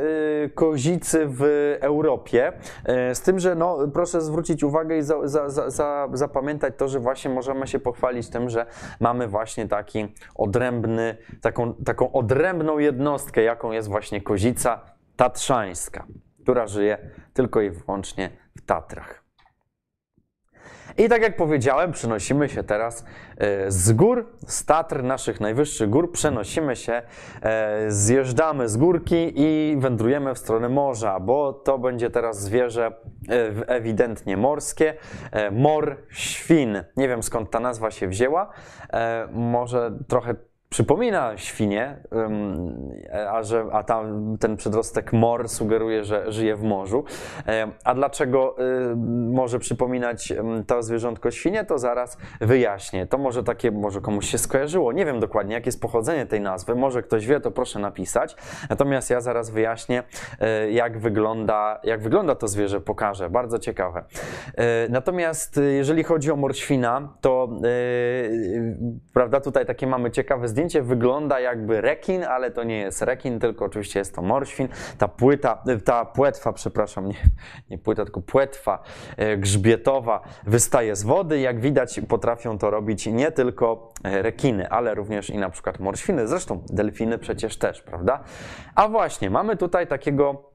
kozicy w Europie. E, Z tym, że no, proszę zwrócić uwagę i za, za, za, za, zapamiętać to, że właśnie możemy się pochwalić tym, że mamy właśnie taki odrębny, taką, taką odrębną jednostkę, jaką jest właśnie kozica tatrzańska, która żyje tylko i wyłącznie w Tatrach. I tak jak powiedziałem, przenosimy się teraz e, z gór, z Tatr, naszych najwyższych gór, przenosimy się, e, zjeżdżamy z górki i wędrujemy w stronę morza, bo to będzie teraz zwierzę e, ewidentnie morskie, mor świn. Nie wiem skąd ta nazwa się wzięła, może trochę przypomina świnie, a, że, a tam ten przedrostek mor sugeruje, że żyje w morzu. A dlaczego y, może przypominać to zwierzątko świnie, to zaraz wyjaśnię. To może takie, może komuś się skojarzyło. Nie wiem dokładnie, jakie jest pochodzenie tej nazwy. Może ktoś wie, to proszę napisać. Natomiast ja zaraz wyjaśnię, e, jak wygląda, jak wygląda to zwierzę, pokażę. Bardzo ciekawe. E, Natomiast y, jeżeli chodzi o morświna, to y, prawda, tutaj takie mamy ciekawe zdjęcie. Wygląda jakby rekin, ale to nie jest rekin, tylko oczywiście jest to morświn. Ta płyta, ta płetwa, przepraszam, nie, nie płyta, tylko płetwa e, grzbietowa wystaje z wody. Jak widać, potrafią to robić nie tylko e, rekiny, ale również i na przykład morświny. Zresztą delfiny przecież też, prawda? A właśnie, mamy tutaj takiego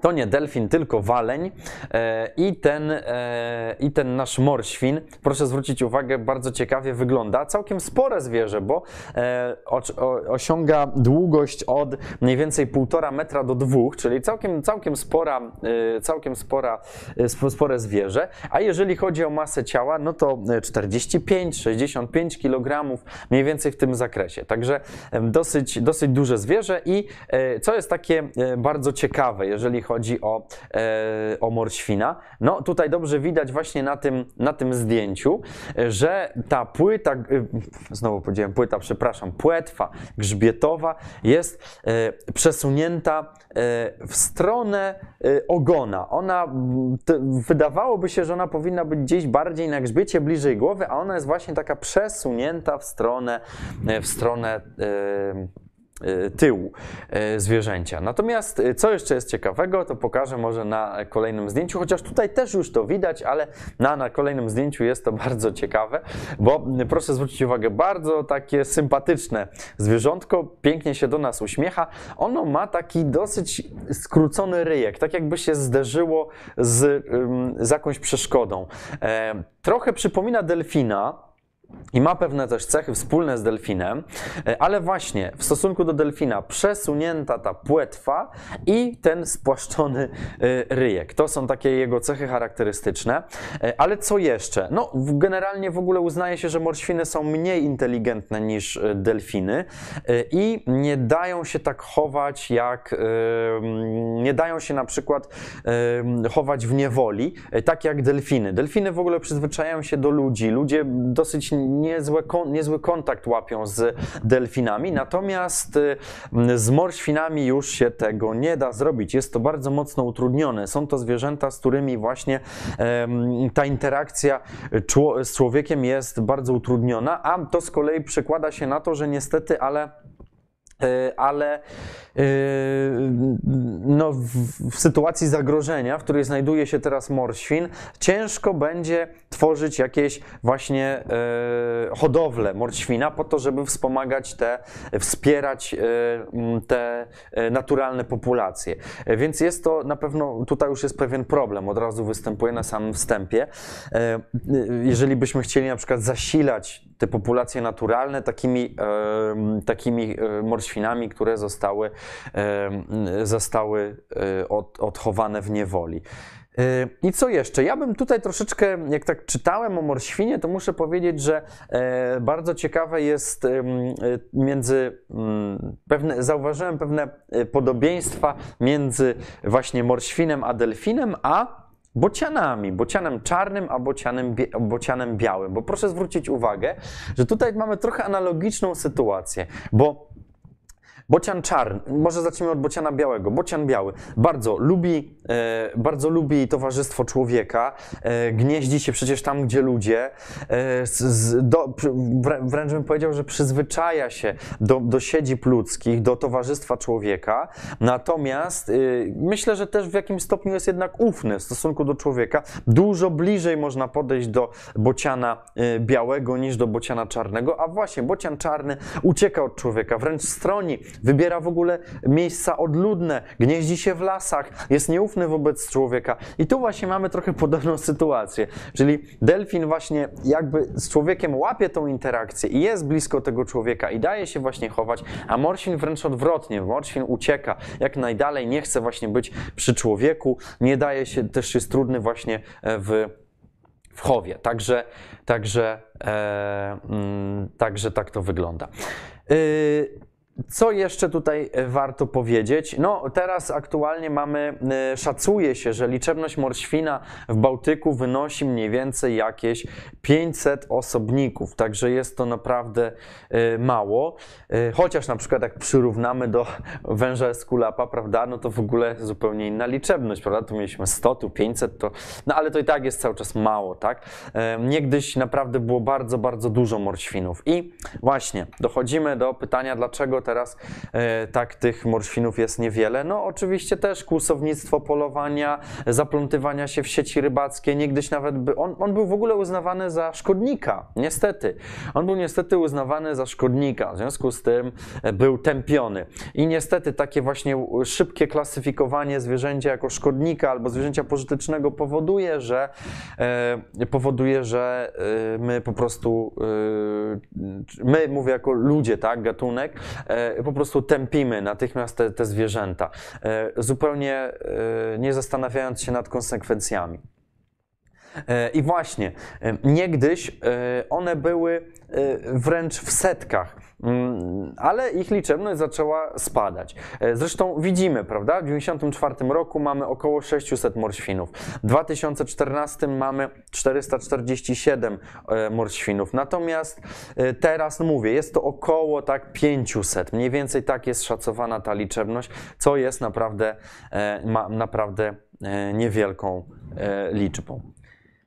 to nie delfin, tylko waleń e, i, ten, e, i ten nasz morświn, proszę zwrócić uwagę, bardzo ciekawie wygląda. Całkiem spore zwierzę, bo e, osiąga długość od mniej więcej 1,5 metra do 2, czyli całkiem, całkiem, spora, całkiem spora, sp- spore zwierzę. A jeżeli chodzi o masę ciała, no to 45-65 kg mniej więcej w tym zakresie. Także dosyć, dosyć duże zwierzę i co jest takie bardzo ciekawe, jeżeli chodzi o, e, o morświna, no tutaj dobrze widać właśnie na tym, na tym zdjęciu, że ta płyta, e, znowu powiedziałem płyta, przepraszam, płetwa grzbietowa jest e, przesunięta e, w stronę e, ogona. Ona, t, wydawałoby się, że ona powinna być gdzieś bardziej na grzbiecie, bliżej głowy, a ona jest właśnie taka przesunięta w stronę, e, w stronę tyłu y, zwierzęcia. Natomiast y, co jeszcze jest ciekawego, to pokażę może na kolejnym zdjęciu, chociaż tutaj też już to widać, ale na, na kolejnym zdjęciu jest to bardzo ciekawe, bo proszę zwrócić uwagę, bardzo takie sympatyczne zwierzątko, pięknie się do nas uśmiecha. Ono ma taki dosyć skrócony ryjek, tak jakby się zderzyło z, z jakąś przeszkodą. E, trochę przypomina delfina, i ma pewne też cechy wspólne z delfinem, e, ale właśnie w stosunku do delfina przesunięta ta płetwa i ten spłaszczony e, ryjek. To są takie jego cechy charakterystyczne. E, Ale co jeszcze? No, generalnie w ogóle uznaje się, że morświny są mniej inteligentne niż delfiny i nie dają się tak chować jak, mm, nie dają się na przykład e, chować w niewoli, tak jak delfiny. Delfiny w ogóle przyzwyczajają się do ludzi. Ludzie dosyć niezłe, niezły kontakt łapią z delfinami, natomiast y, z morświnami już się tego nie da zrobić. Jest to bardzo mocno utrudnione. Są to zwierzęta, z którymi właśnie ta interakcja czło- z człowiekiem jest bardzo utrudniona, a to z kolei przekłada się na to, że niestety, ale ale e, no, w, sytuacji zagrożenia, w której znajduje się teraz morświn, ciężko będzie tworzyć jakieś właśnie e, hodowle morświna po to, żeby wspomagać te, wspierać e, te e, naturalne populacje. E, Więc jest to na pewno, tutaj już jest pewien problem, od razu występuje na samym wstępie. E, Jeżeli byśmy chcieli na przykład zasilać te populacje naturalne takimi, takimi e, morświnami, które zostały, zostały e, od, odchowane w niewoli. E, I co jeszcze? Ja bym tutaj troszeczkę, jak tak czytałem o morświnie, to muszę powiedzieć, że e, bardzo ciekawe jest między mm, pewne, zauważyłem pewne podobieństwa między właśnie morświnem a delfinem, a bocianami, bocianem czarnym, a bocianem, bocianem białym. Bo proszę zwrócić uwagę, że tutaj mamy trochę analogiczną sytuację, bo Bocian czarny, może zacznijmy od bociana białego. Bocian biały bardzo lubi bardzo lubi towarzystwo człowieka, e, gnieździ się przecież tam, gdzie ludzie, e, wręcz bym powiedział, że przyzwyczaja się do, do siedzib ludzkich, do towarzystwa człowieka, natomiast y, myślę, że też w jakimś stopniu jest jednak ufny w stosunku do człowieka. Dużo bliżej można podejść do bociana y, białego niż do bociana czarnego, a właśnie bocian czarny ucieka od człowieka, wręcz stroni, wybiera w ogóle miejsca odludne, gnieździ się w lasach, jest nieufny wobec człowieka. I tu właśnie mamy trochę podobną sytuację, czyli delfin właśnie jakby z człowiekiem łapie tą interakcję i jest blisko tego człowieka i daje się właśnie chować, a morświn wręcz odwrotnie, morświn ucieka jak najdalej, nie chce właśnie być przy człowieku, nie daje się, też jest trudny właśnie e, w w chowie. Także, także, e, mm, także tak to wygląda. Y, co jeszcze tutaj e, warto powiedzieć? No, teraz aktualnie mamy, e, szacuje się, że liczebność morświna w Bałtyku wynosi mniej więcej jakieś 500 osobników, także jest to naprawdę e, mało. Chociaż na przykład jak przyrównamy do węża eskulapa, prawda, no to w ogóle zupełnie inna liczebność, prawda? Tu mieliśmy 100, tu 500, to, no ale to i tak jest cały czas mało, tak? Niegdyś naprawdę było bardzo, bardzo dużo morświnów. I właśnie dochodzimy do pytania, dlaczego teraz e, tak tych morświnów jest niewiele? No oczywiście też kłusownictwo polowania, zaplątywania się w sieci rybackie, niegdyś nawet by, on, on był w ogóle uznawany za szkodnika, niestety. On był niestety uznawany za szkodnika, w związku z tym e, był tępiony. I niestety takie właśnie szybkie klasyfikowanie zwierzęcia jako szkodnika albo zwierzęcia pożytecznego powoduje, że e, powoduje, że e, my po prostu e, my mówię jako ludzie, tak, gatunek, e, po prostu tępimy natychmiast te, te zwierzęta, e, zupełnie e, nie zastanawiając się nad konsekwencjami. E, I właśnie, e, niegdyś e, one były wręcz w setkach, mm, ale ich liczebność zaczęła spadać. Zresztą widzimy, prawda? W 1994 roku mamy około 600 morświnów. W 2014 mamy 447 e, morświnów. Natomiast teraz, mówię, jest to około tak 500. Mniej więcej tak jest szacowana ta liczebność, co jest naprawdę, naprawdę niewielką liczbą.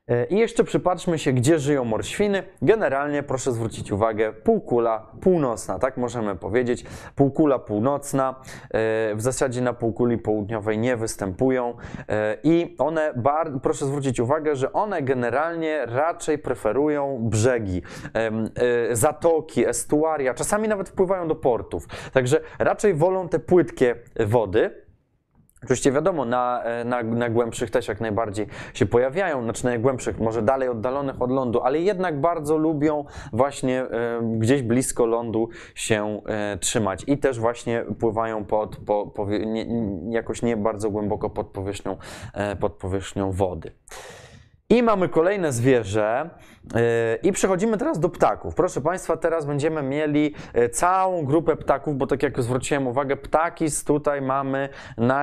E, I jeszcze przypatrzmy się, gdzie żyją morświny. Generalnie proszę zwrócić uwagę, półkula północna, tak możemy powiedzieć. Półkula północna, e, w zasadzie na półkuli południowej nie występują e, i one, proszę zwrócić uwagę, że one generalnie raczej preferują brzegi, zatoki, estuaria, czasami nawet wpływają do portów. Także raczej wolą te płytkie wody. Oczywiście wiadomo, na, e, na, na głębszych też jak najbardziej się pojawiają, znaczy najgłębszych, może dalej oddalonych od lądu, ale jednak bardzo lubią właśnie e, gdzieś blisko lądu się e, trzymać i też właśnie pływają pod, po, powie, nie, jakoś nie bardzo głęboko pod powierzchnią, pod powierzchnią wody. I mamy kolejne zwierzę. yy, I przechodzimy teraz do ptaków. Proszę Państwa, teraz będziemy mieli yy, całą grupę ptaków, bo tak jak zwróciłem uwagę, ptaki tutaj mamy,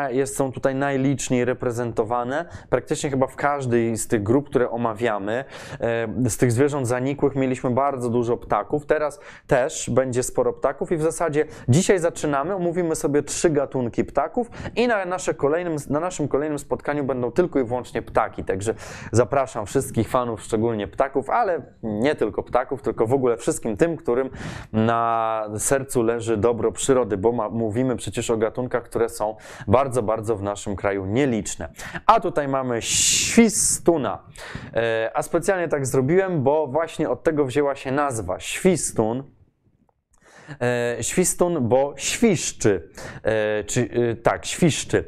jest, są tutaj najliczniej reprezentowane. Praktycznie chyba w każdej z tych grup, które omawiamy, yy, z tych zwierząt zanikłych mieliśmy bardzo dużo ptaków. Teraz też będzie sporo ptaków i w zasadzie dzisiaj zaczynamy, omówimy sobie trzy gatunki ptaków i na, nasze kolejnym, na naszym kolejnym spotkaniu będą tylko i wyłącznie ptaki. Także zapraszam wszystkich fanów, szczególnie ptaków, ale nie tylko ptaków, tylko w ogóle wszystkim tym, którym na sercu leży dobro przyrody, bo ma, mówimy przecież o gatunkach, które są bardzo, bardzo w naszym kraju nieliczne. A tutaj mamy świstuna. E, a specjalnie tak zrobiłem, bo właśnie od tego wzięła się nazwa świstun. E, świstun, bo świszczy. E, czy, tak, świszczy.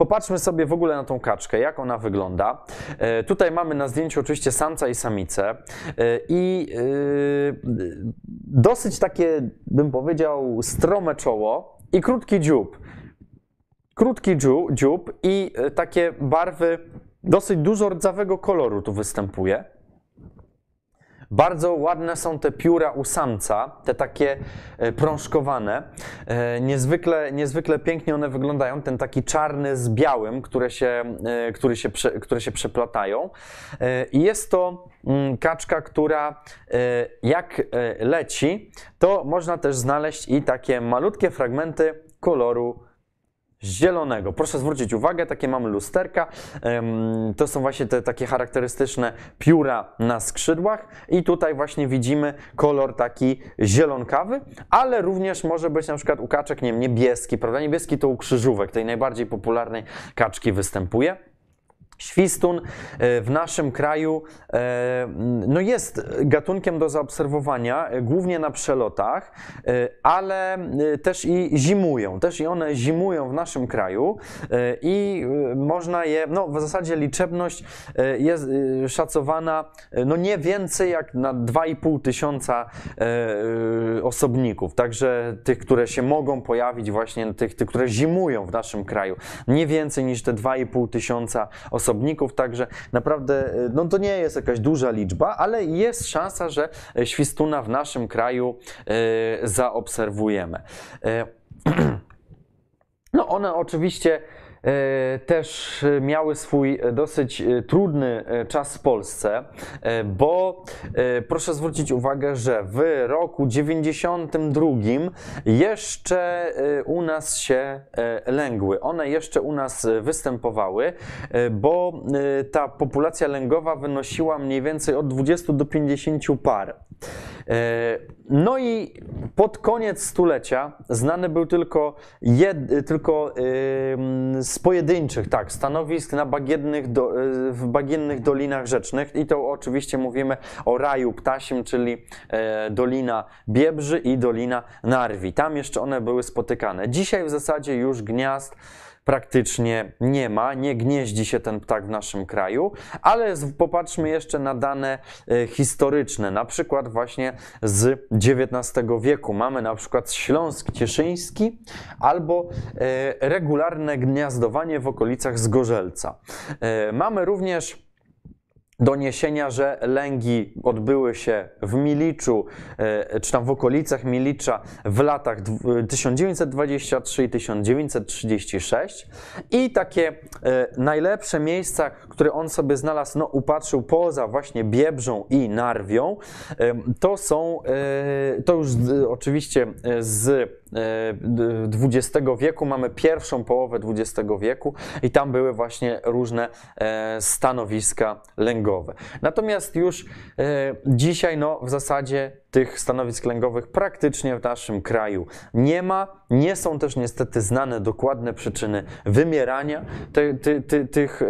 Popatrzmy sobie w ogóle na tą kaczkę, jak ona wygląda. E, tutaj mamy na zdjęciu oczywiście samca i samicę e, i e, dosyć takie, bym powiedział, strome czoło i krótki dziób. Krótki dziób i takie barwy, dosyć dużo rdzawego koloru tu występuje. Bardzo ładne są te pióra u samca, te takie e, prążkowane. E, Niezwykle, niezwykle pięknie one wyglądają, ten taki czarny z białym, które się, e, które się, które się przeplatają. I jest to mm, kaczka, która jak leci, to można też znaleźć i takie malutkie fragmenty koloru zielonego. Proszę zwrócić uwagę, takie mamy lusterka. To są właśnie te takie charakterystyczne pióra na skrzydłach i tutaj właśnie widzimy kolor taki zielonkawy, ale również może być na przykład u kaczek, nie wiem, niebieski, prawda? Niebieski to u krzyżówek, tej najbardziej popularnej kaczki występuje. Świstun e, w naszym kraju e, no jest gatunkiem do zaobserwowania, e, głównie na przelotach, ale też i zimują. Też i one zimują w naszym kraju i można je, no w zasadzie liczebność jest szacowana no nie więcej jak na 2,5 tysiąca osobników. Także tych, które się mogą pojawić właśnie, tych, tych, które zimują w naszym kraju. Nie więcej niż te 2,5 tysiąca osobników, także naprawdę e, no to nie jest jakaś duża liczba, ale jest szansa, że świstuna w naszym kraju e, zaobserwujemy. E, No one oczywiście też e, miały swój e, dosyć e, trudny e, czas w Polsce, e, bo e, proszę zwrócić uwagę, że w roku 92 jeszcze e, u nas się e, lęgły. One jeszcze u nas e, występowały, e, bo e, ta populacja lęgowa wynosiła mniej więcej od 20 do 50 par. No i pod koniec stulecia znany był tylko, jed, tylko ym, z pojedynczych tak, stanowisk na bagiennych do, y, w bagiennych dolinach rzecznych i to oczywiście mówimy o raju ptasim, czyli e, Dolina Biebrzy i Dolina Narwi. Tam jeszcze one były spotykane. Dzisiaj w zasadzie już gniazd praktycznie nie ma, nie gnieździ się ten ptak w naszym kraju, ale popatrzmy jeszcze na dane e, historyczne, na przykład właśnie z XIX wieku. Mamy na przykład Śląsk Cieszyński albo e, regularne gniazdowanie w okolicach Zgorzelca. E, Mamy również doniesienia, że lęgi odbyły się w Miliczu, e, czy tam w okolicach Milicza w latach dw- 1923 i 1936 i takie e, najlepsze miejsca, które on sobie znalazł, no upatrzył poza właśnie Biebrzą i Narwią, e, to są, e, to już oczywiście e, z e, XX wieku, mamy pierwszą połowę XX wieku i tam były właśnie różne e, stanowiska lęgowe. Natomiast już e, dzisiaj no, w zasadzie tych stanowisk lęgowych praktycznie w naszym kraju nie ma. Nie są też niestety znane dokładne przyczyny wymierania te, ty, ty, tych,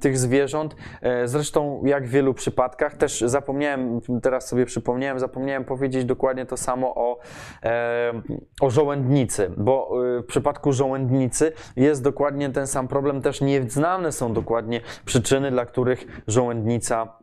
tych zwierząt. E, Zresztą jak w wielu przypadkach, też zapomniałem, teraz sobie przypomniałem, zapomniałem powiedzieć dokładnie to samo o, em, o żołędnicy, bo y, w przypadku żołędnicy jest dokładnie ten sam problem, też nieznane są dokładnie przyczyny, dla których żołędnica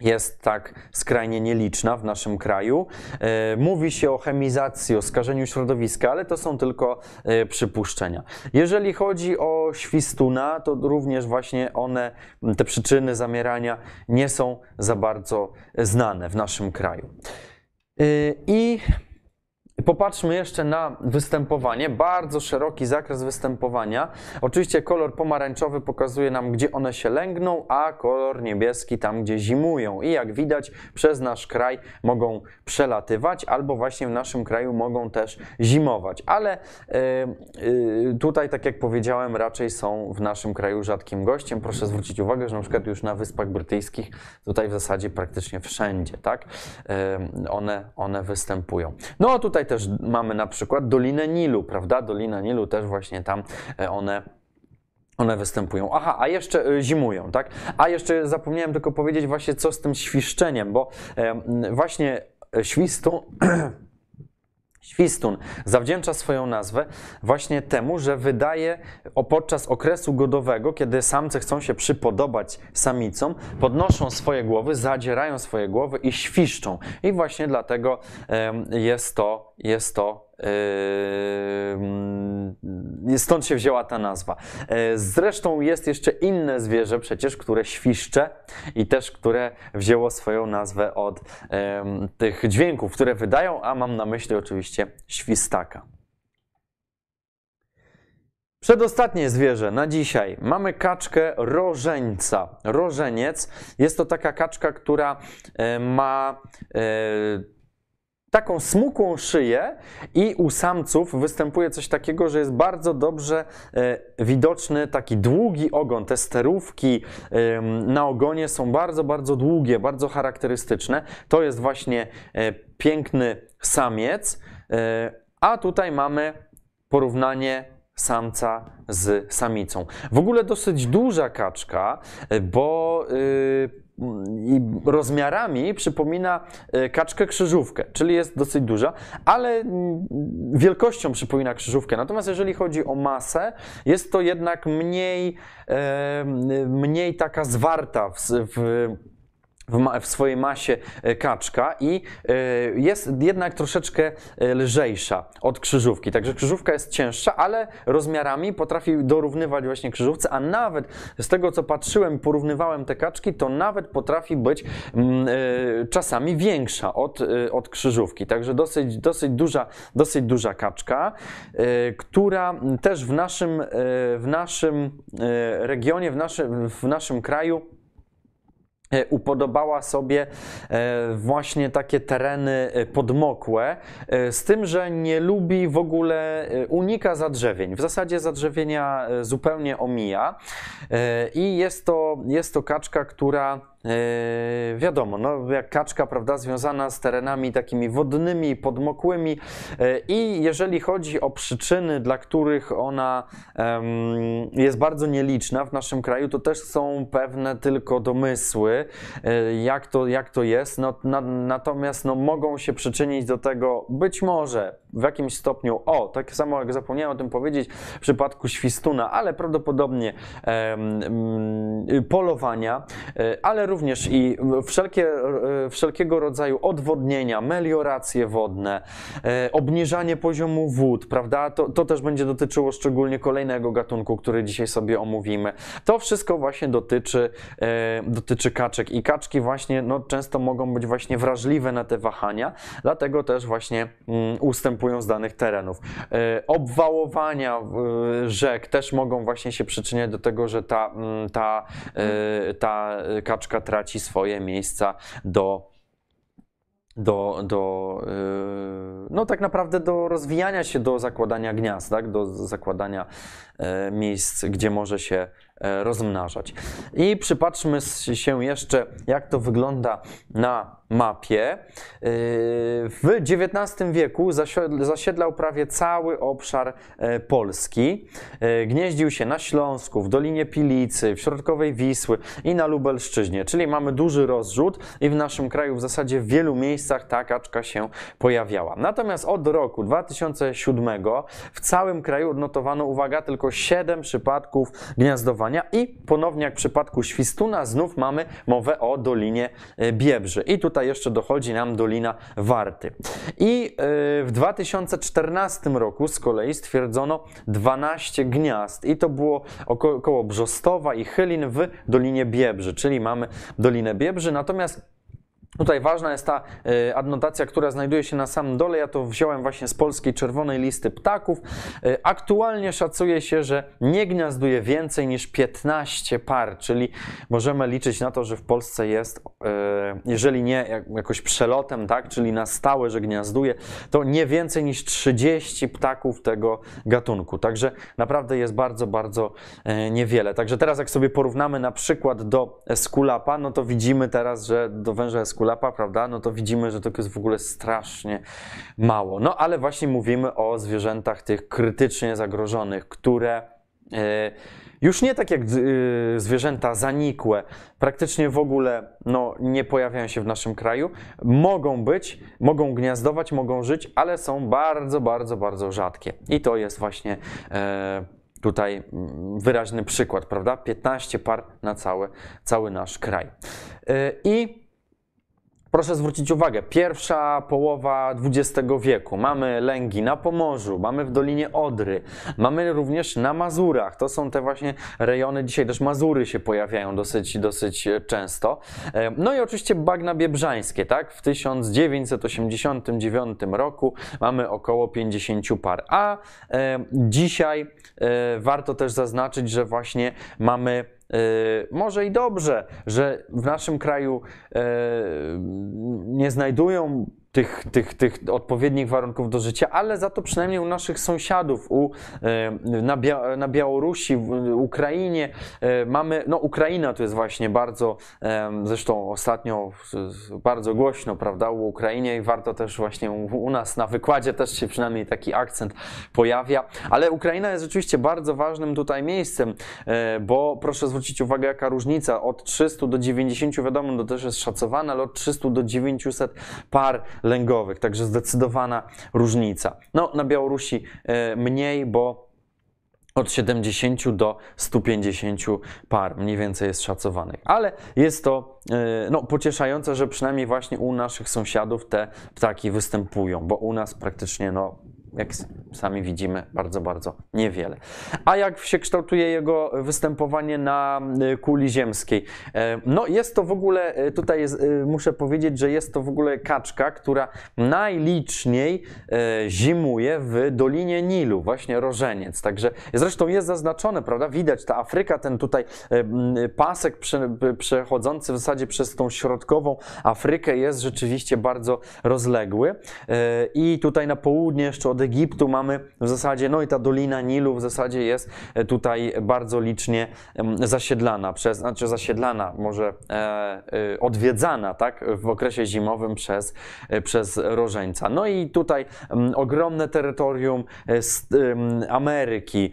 jest tak skrajnie nieliczna w naszym kraju. E, Mówi się o chemizacji, o skażeniu środowiska, ale to są tylko e, przypuszczenia. Jeżeli chodzi o świstuna, to również właśnie one, te przyczyny zamierania nie są za bardzo znane w naszym kraju. E, I Popatrzmy jeszcze na występowanie. Bardzo szeroki zakres występowania. Oczywiście kolor pomarańczowy pokazuje nam, gdzie one się lęgną, a kolor niebieski tam, gdzie zimują. I jak widać, przez nasz kraj mogą przelatywać, albo właśnie w naszym kraju mogą też zimować. Ale e, e, tutaj, tak jak powiedziałem, raczej są w naszym kraju rzadkim gościem. Proszę zwrócić uwagę, że na przykład już na Wyspach Brytyjskich, tutaj w zasadzie praktycznie wszędzie, tak? E, One, one występują. No a tutaj też mamy na przykład Dolinę Nilu, prawda? Dolina Nilu też właśnie tam e, one one występują. Aha, a jeszcze y, zimują, tak? A jeszcze zapomniałem tylko powiedzieć właśnie co z tym świszczeniem, bo właśnie e, świstu Świstun zawdzięcza swoją nazwę właśnie temu, że wydaje podczas okresu godowego, kiedy samce chcą się przypodobać samicom, podnoszą swoje głowy, zadzierają swoje głowy i świszczą. I właśnie dlatego jest to, jest to stąd się wzięła ta nazwa. Yy, Zresztą jest jeszcze inne zwierzę przecież, które świszcze i też które wzięło swoją nazwę od em, tych dźwięków, które wydają, a mam na myśli oczywiście świstaka. Przedostatnie zwierzę na dzisiaj. Mamy kaczkę rożeńca. Rożeniec jest to taka kaczka, która ma taką smukłą szyję i u samców występuje coś takiego, że jest bardzo dobrze e, widoczny taki długi ogon. Te sterówki na ogonie są bardzo, bardzo długie, bardzo charakterystyczne. To jest właśnie e, piękny samiec, e, a tutaj mamy porównanie samca z samicą. W ogóle dosyć duża kaczka, e, bo y, i rozmiarami przypomina e, kaczkę krzyżówkę, czyli jest dosyć duża, ale mm, wielkością przypomina krzyżówkę. Natomiast jeżeli chodzi o masę, jest to jednak mniej, e, mniej taka zwarta w, w w, swojej masie e, kaczka i y, jest jednak troszeczkę e, lżejsza od krzyżówki. Także krzyżówka jest cięższa, ale rozmiarami potrafi dorównywać właśnie krzyżówce, a nawet z tego co patrzyłem, porównywałem te kaczki, to nawet potrafi być mm, czasami większa od, od krzyżówki. Także dosyć, dosyć, duża, dosyć duża kaczka, która też w naszym, w naszym regionie, w, naszy, w naszym kraju E, upodobała sobie e, właśnie takie tereny e, podmokłe, z tym, że nie lubi w ogóle, unika zadrzewień. W zasadzie zadrzewienia zupełnie omija i jest to, jest to kaczka, która Yy, wiadomo, no jak kaczka, prawda, związana z terenami takimi wodnymi, podmokłymi. Yy, i jeżeli chodzi o przyczyny, dla których ona yy, jest bardzo nieliczna w naszym kraju, to też są pewne tylko domysły, yy, jak, to, jak to jest, no, na, natomiast no, mogą się przyczynić do tego być może w jakimś stopniu, o, tak samo jak zapomniałem o tym powiedzieć w przypadku świstuna, ale prawdopodobnie polowania, yy, ale również i wszelkie, e, wszelkiego rodzaju odwodnienia, melioracje wodne, e, obniżanie poziomu wód, prawda? To, to też będzie dotyczyło szczególnie kolejnego gatunku, który dzisiaj sobie omówimy. To wszystko właśnie dotyczy, e, dotyczy kaczek i kaczki właśnie no, często mogą być właśnie wrażliwe na te wahania, dlatego też właśnie mm, ustępują z danych terenów. Obwałowania rzek też mogą właśnie się przyczyniać do tego, że ta, mm, ta, ta kaczka traci swoje miejsca do do, do no tak naprawdę do rozwijania się, do zakładania gniazd, tak? do zakładania e, miejsc, gdzie może się e, rozmnażać. I przypatrzmy się jeszcze, jak to wygląda na mapie. Yy, w XIX wieku zasiedlał prawie cały obszar e, Polski. E, gnieździł się na Śląsku, w Dolinie Pilicy, w środkowej Wisły i na Lubelszczyźnie, czyli mamy duży rozrzut i w naszym kraju w zasadzie w wielu miejscach ta kaczka się pojawiała. Natomiast od roku 2007 w całym kraju odnotowano, uwaga, tylko 7 przypadków gniazdowania i ponownie jak w przypadku świstuna znów mamy mowę o Dolinie e, Biebrzy. I tutaj tutaj jeszcze dochodzi nam Dolina Warty. I y, w 2014 roku z kolei stwierdzono 12 gniazd i to było około Brzostowa i Chylin w Dolinie Biebrzy, czyli mamy Dolinę Biebrzy, natomiast Tutaj ważna jest ta y, adnotacja, która znajduje się na samym dole. Ja to wziąłem właśnie z polskiej czerwonej listy ptaków. Y, aktualnie szacuje się, że nie gniazduje więcej niż 15 par, czyli możemy liczyć na to, że w Polsce jest, y, jeżeli nie jakoś przelotem, tak, czyli na stałe, że gniazduje, to nie więcej niż 30 ptaków tego gatunku. Także naprawdę jest bardzo, bardzo niewiele. Także teraz jak sobie porównamy na przykład do eskulapa, no to widzimy teraz, że do węża eskulapa kulapa, prawda, no to widzimy, że to jest w ogóle strasznie mało. No ale właśnie mówimy o zwierzętach tych krytycznie zagrożonych, które e, już nie tak jak e, zwierzęta zanikłe, praktycznie w ogóle no, nie pojawiają się w naszym kraju. Mogą być, mogą gniazdować, mogą żyć, ale są bardzo, bardzo, bardzo rzadkie. I to jest właśnie e, tutaj mm, wyraźny przykład, prawda? 15 par na cały, cały nasz kraj. I Proszę zwrócić uwagę, pierwsza połowa XX wieku. Mamy lęgi na Pomorzu, mamy w Dolinie Odry, mamy również na Mazurach. To są te właśnie rejony, dzisiaj też Mazury się pojawiają dosyć, dosyć często. E, no i oczywiście bagna biebrzańskie, tak? W 1989 roku mamy około 50 par. A e, dzisiaj e, warto też zaznaczyć, że właśnie mamy E, może i dobrze, że w naszym kraju e, nie znajdują tych, tych, tych odpowiednich warunków do życia, ale za to przynajmniej u naszych sąsiadów, u, e, na, Bia na Białorusi, Ukrainie e, mamy, no Ukraina to jest właśnie bardzo, e, zresztą ostatnio bardzo głośno, prawda, u Ukrainie i warto też właśnie u, u nas na wykładzie też się przynajmniej taki akcent pojawia, ale Ukraina jest rzeczywiście bardzo ważnym tutaj miejscem, bo proszę zwrócić uwagę, jaka różnica. Od 300 do 90, wiadomo, to też jest szacowane, ale od 300 do 900 par lęgowych, także zdecydowana różnica. No, na Białorusi e, mniej, bo od 70 do 150 par mniej więcej jest szacowanych. Ale jest to e, no, pocieszające, że przynajmniej właśnie u naszych sąsiadów te ptaki występują, bo u nas praktycznie no, jak sami widzimy, bardzo, bardzo niewiele. A jak się kształtuje jego występowanie na y, kuli ziemskiej? E, no jest to w ogóle, y, tutaj jest, y, muszę powiedzieć, że jest to w ogóle kaczka, która najliczniej e, zimuje w Dolinie Nilu, właśnie rożeniec. Także zresztą jest zaznaczone, prawda? Widać ta Afryka, ten tutaj e, pasek przechodzący w zasadzie przez tą środkową Afrykę jest rzeczywiście bardzo rozległy. I tutaj na południe jeszcze od Egiptu mamy w zasadzie, no i ta Dolina Nilu w zasadzie jest e, tutaj bardzo licznie zasiedlana, przez, znaczy zasiedlana, może e, e, odwiedzana, tak, w okresie zimowym przez, e, przez rożeńca. No i tutaj ogromne terytorium Ameryki,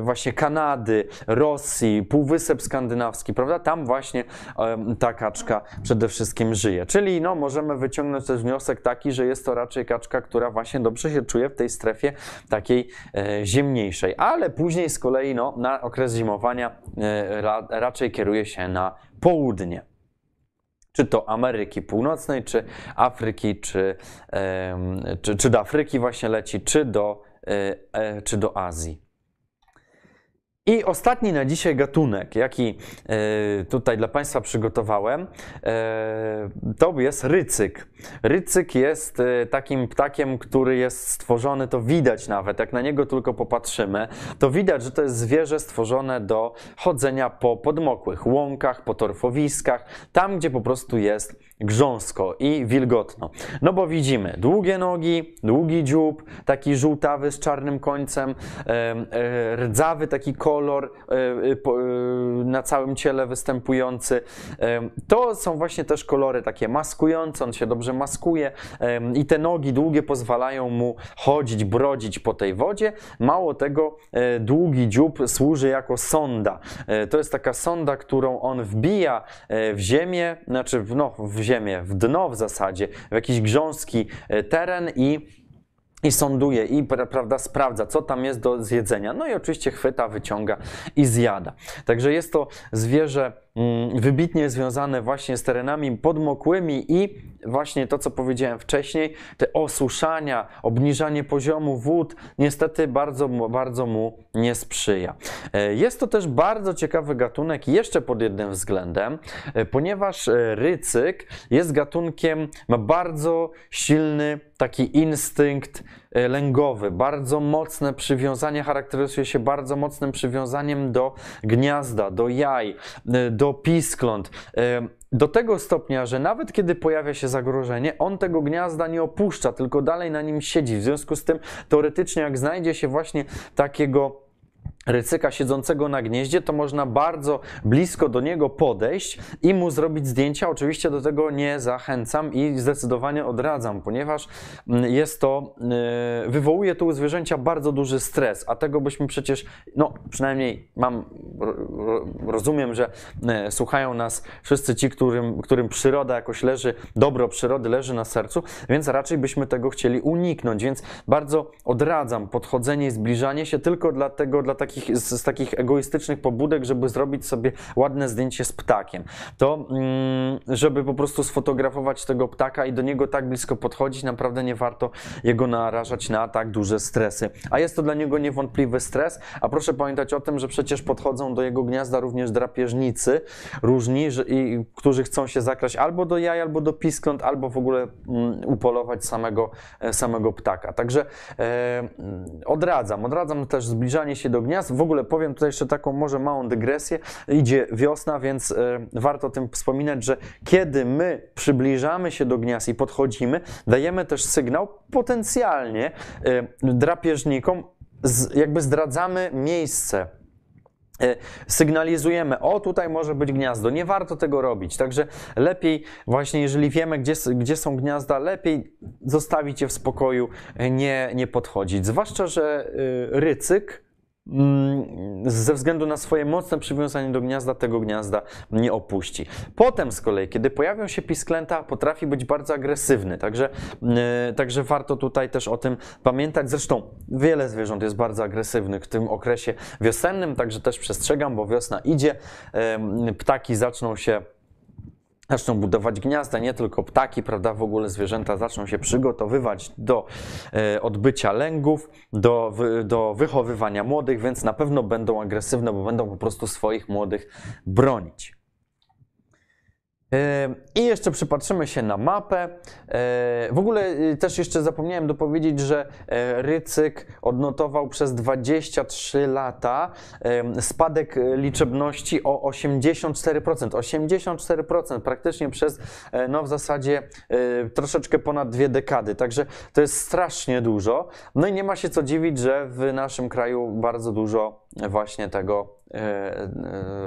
właśnie Kanady, Rosji, Półwysep Skandynawski, prawda, tam właśnie ta kaczka przede wszystkim żyje. Czyli no, możemy wyciągnąć też wniosek taki, że jest to raczej kaczka, która właśnie dobrze się czuje w tej strefie takiej e, ziemniejszej, ale później z kolei no, na okres zimowania e, ra, raczej kieruje się na południe czy to Ameryki Północnej, czy Afryki, czy, czy, czy do Afryki właśnie leci, czy do, e, czy do Azji. I ostatni na dzisiaj gatunek, jaki e, tutaj dla Państwa przygotowałem, e, to jest rycyk. Rycyk jest e, takim ptakiem, który jest stworzony, to widać nawet, jak na niego tylko popatrzymy, to widać, że to jest zwierzę stworzone do chodzenia po podmokłych łąkach, po torfowiskach, tam gdzie po prostu jest grząsko i wilgotno. No bo widzimy długie nogi, długi dziób, taki żółtawy z czarnym końcem, rdzawy taki kolor e, e, na całym ciele występujący. To są właśnie też kolory takie maskujące, on się dobrze maskuje i te nogi długie pozwalają mu chodzić, brodzić po tej wodzie. Mało tego, e, długi dziób służy jako sonda. To jest taka sonda, którą on wbija w ziemię, znaczy no, w ziemię, ziemię, w dno w zasadzie, w jakiś grząski e, teren i i sąduje i prawda, sprawdza, co tam jest do zjedzenia. No i oczywiście chwyta, wyciąga i zjada. Także jest to zwierzę wybitnie związane właśnie z terenami podmokłymi i właśnie to, co powiedziałem wcześniej, te osuszania, obniżanie poziomu wód niestety bardzo, bardzo mu nie sprzyja. E, jest to też bardzo ciekawy gatunek jeszcze pod jednym względem, e, ponieważ e, rycyk jest gatunkiem, ma bardzo silny taki instynkt lęgowy, bardzo mocne przywiązanie, charakteryzuje się bardzo mocnym przywiązaniem do gniazda, do jaj, do piskląt do tego stopnia, że nawet kiedy pojawia się zagrożenie, on tego gniazda nie opuszcza, tylko dalej na nim siedzi. W związku z tym, teoretycznie, jak znajdzie się właśnie takiego rycyka siedzącego na gnieździe, to można bardzo blisko do niego podejść i mu zrobić zdjęcia. Oczywiście do tego nie zachęcam i zdecydowanie odradzam, ponieważ mm, jest to, y, wywołuje to u zwierzęcia bardzo duży stres, a tego byśmy przecież, no przynajmniej mam, rozumiem, że y, słuchają nas wszyscy ci, którym, którym przyroda jakoś leży, dobro przyrody leży na sercu, więc raczej byśmy tego chcieli uniknąć, więc bardzo odradzam podchodzenie i zbliżanie się tylko dlatego, dla takich takich, z, z, takich egoistycznych pobudek, żeby zrobić sobie ładne zdjęcie z ptakiem. To, mm, żeby po prostu sfotografować tego ptaka i do niego tak blisko podchodzić, naprawdę nie warto jego narażać na tak duże stresy. A jest to dla niego niewątpliwy stres, a proszę pamiętać o tym, że przecież podchodzą do jego gniazda również drapieżnicy różni, że, i, którzy chcą się zakraść albo do jaj, albo do piskląt, albo w ogóle mm, upolować samego, e, samego ptaka. Także e, odradzam, odradzam też zbliżanie się do gniazda, W ogóle powiem tutaj jeszcze taką może małą dygresję. Idzie wiosna, więc e, warto o tym wspominać, że kiedy my przybliżamy się do gniazd i podchodzimy, dajemy też sygnał potencjalnie e, drapieżnikom, jakby zdradzamy miejsce e, sygnalizujemy, o tutaj może być gniazdo, nie warto tego robić. Także lepiej właśnie, jeżeli wiemy, gdzie, gdzie są gniazda, lepiej zostawić je w spokoju, nie, nie podchodzić. Zwłaszcza, że rycyk ze względu na swoje mocne przywiązanie do gniazda, tego gniazda nie opuści. Potem z kolei, kiedy pojawią się pisklęta, potrafi być bardzo agresywny, także, y, także warto tutaj też o tym pamiętać. Zresztą wiele zwierząt jest bardzo agresywnych w tym okresie wiosennym, także też przestrzegam, bo wiosna idzie, em, ptaki zaczną się zaczną budować gniazda, nie tylko ptaki, prawda, w ogóle zwierzęta zaczną się przygotowywać do e, odbycia lęgów, do, do wychowywania młodych, więc na pewno będą agresywne, bo będą po prostu swoich młodych bronić. I jeszcze przypatrzymy się na mapę. W ogóle e, też jeszcze zapomniałem dopowiedzieć, że e, Rycyk odnotował przez 23 lata spadek e, liczebności o 84%. 84% praktycznie przez no w zasadzie troszeczkę ponad dwie dekady. Także to jest strasznie dużo. No i nie ma się co dziwić, że w naszym kraju bardzo dużo właśnie tego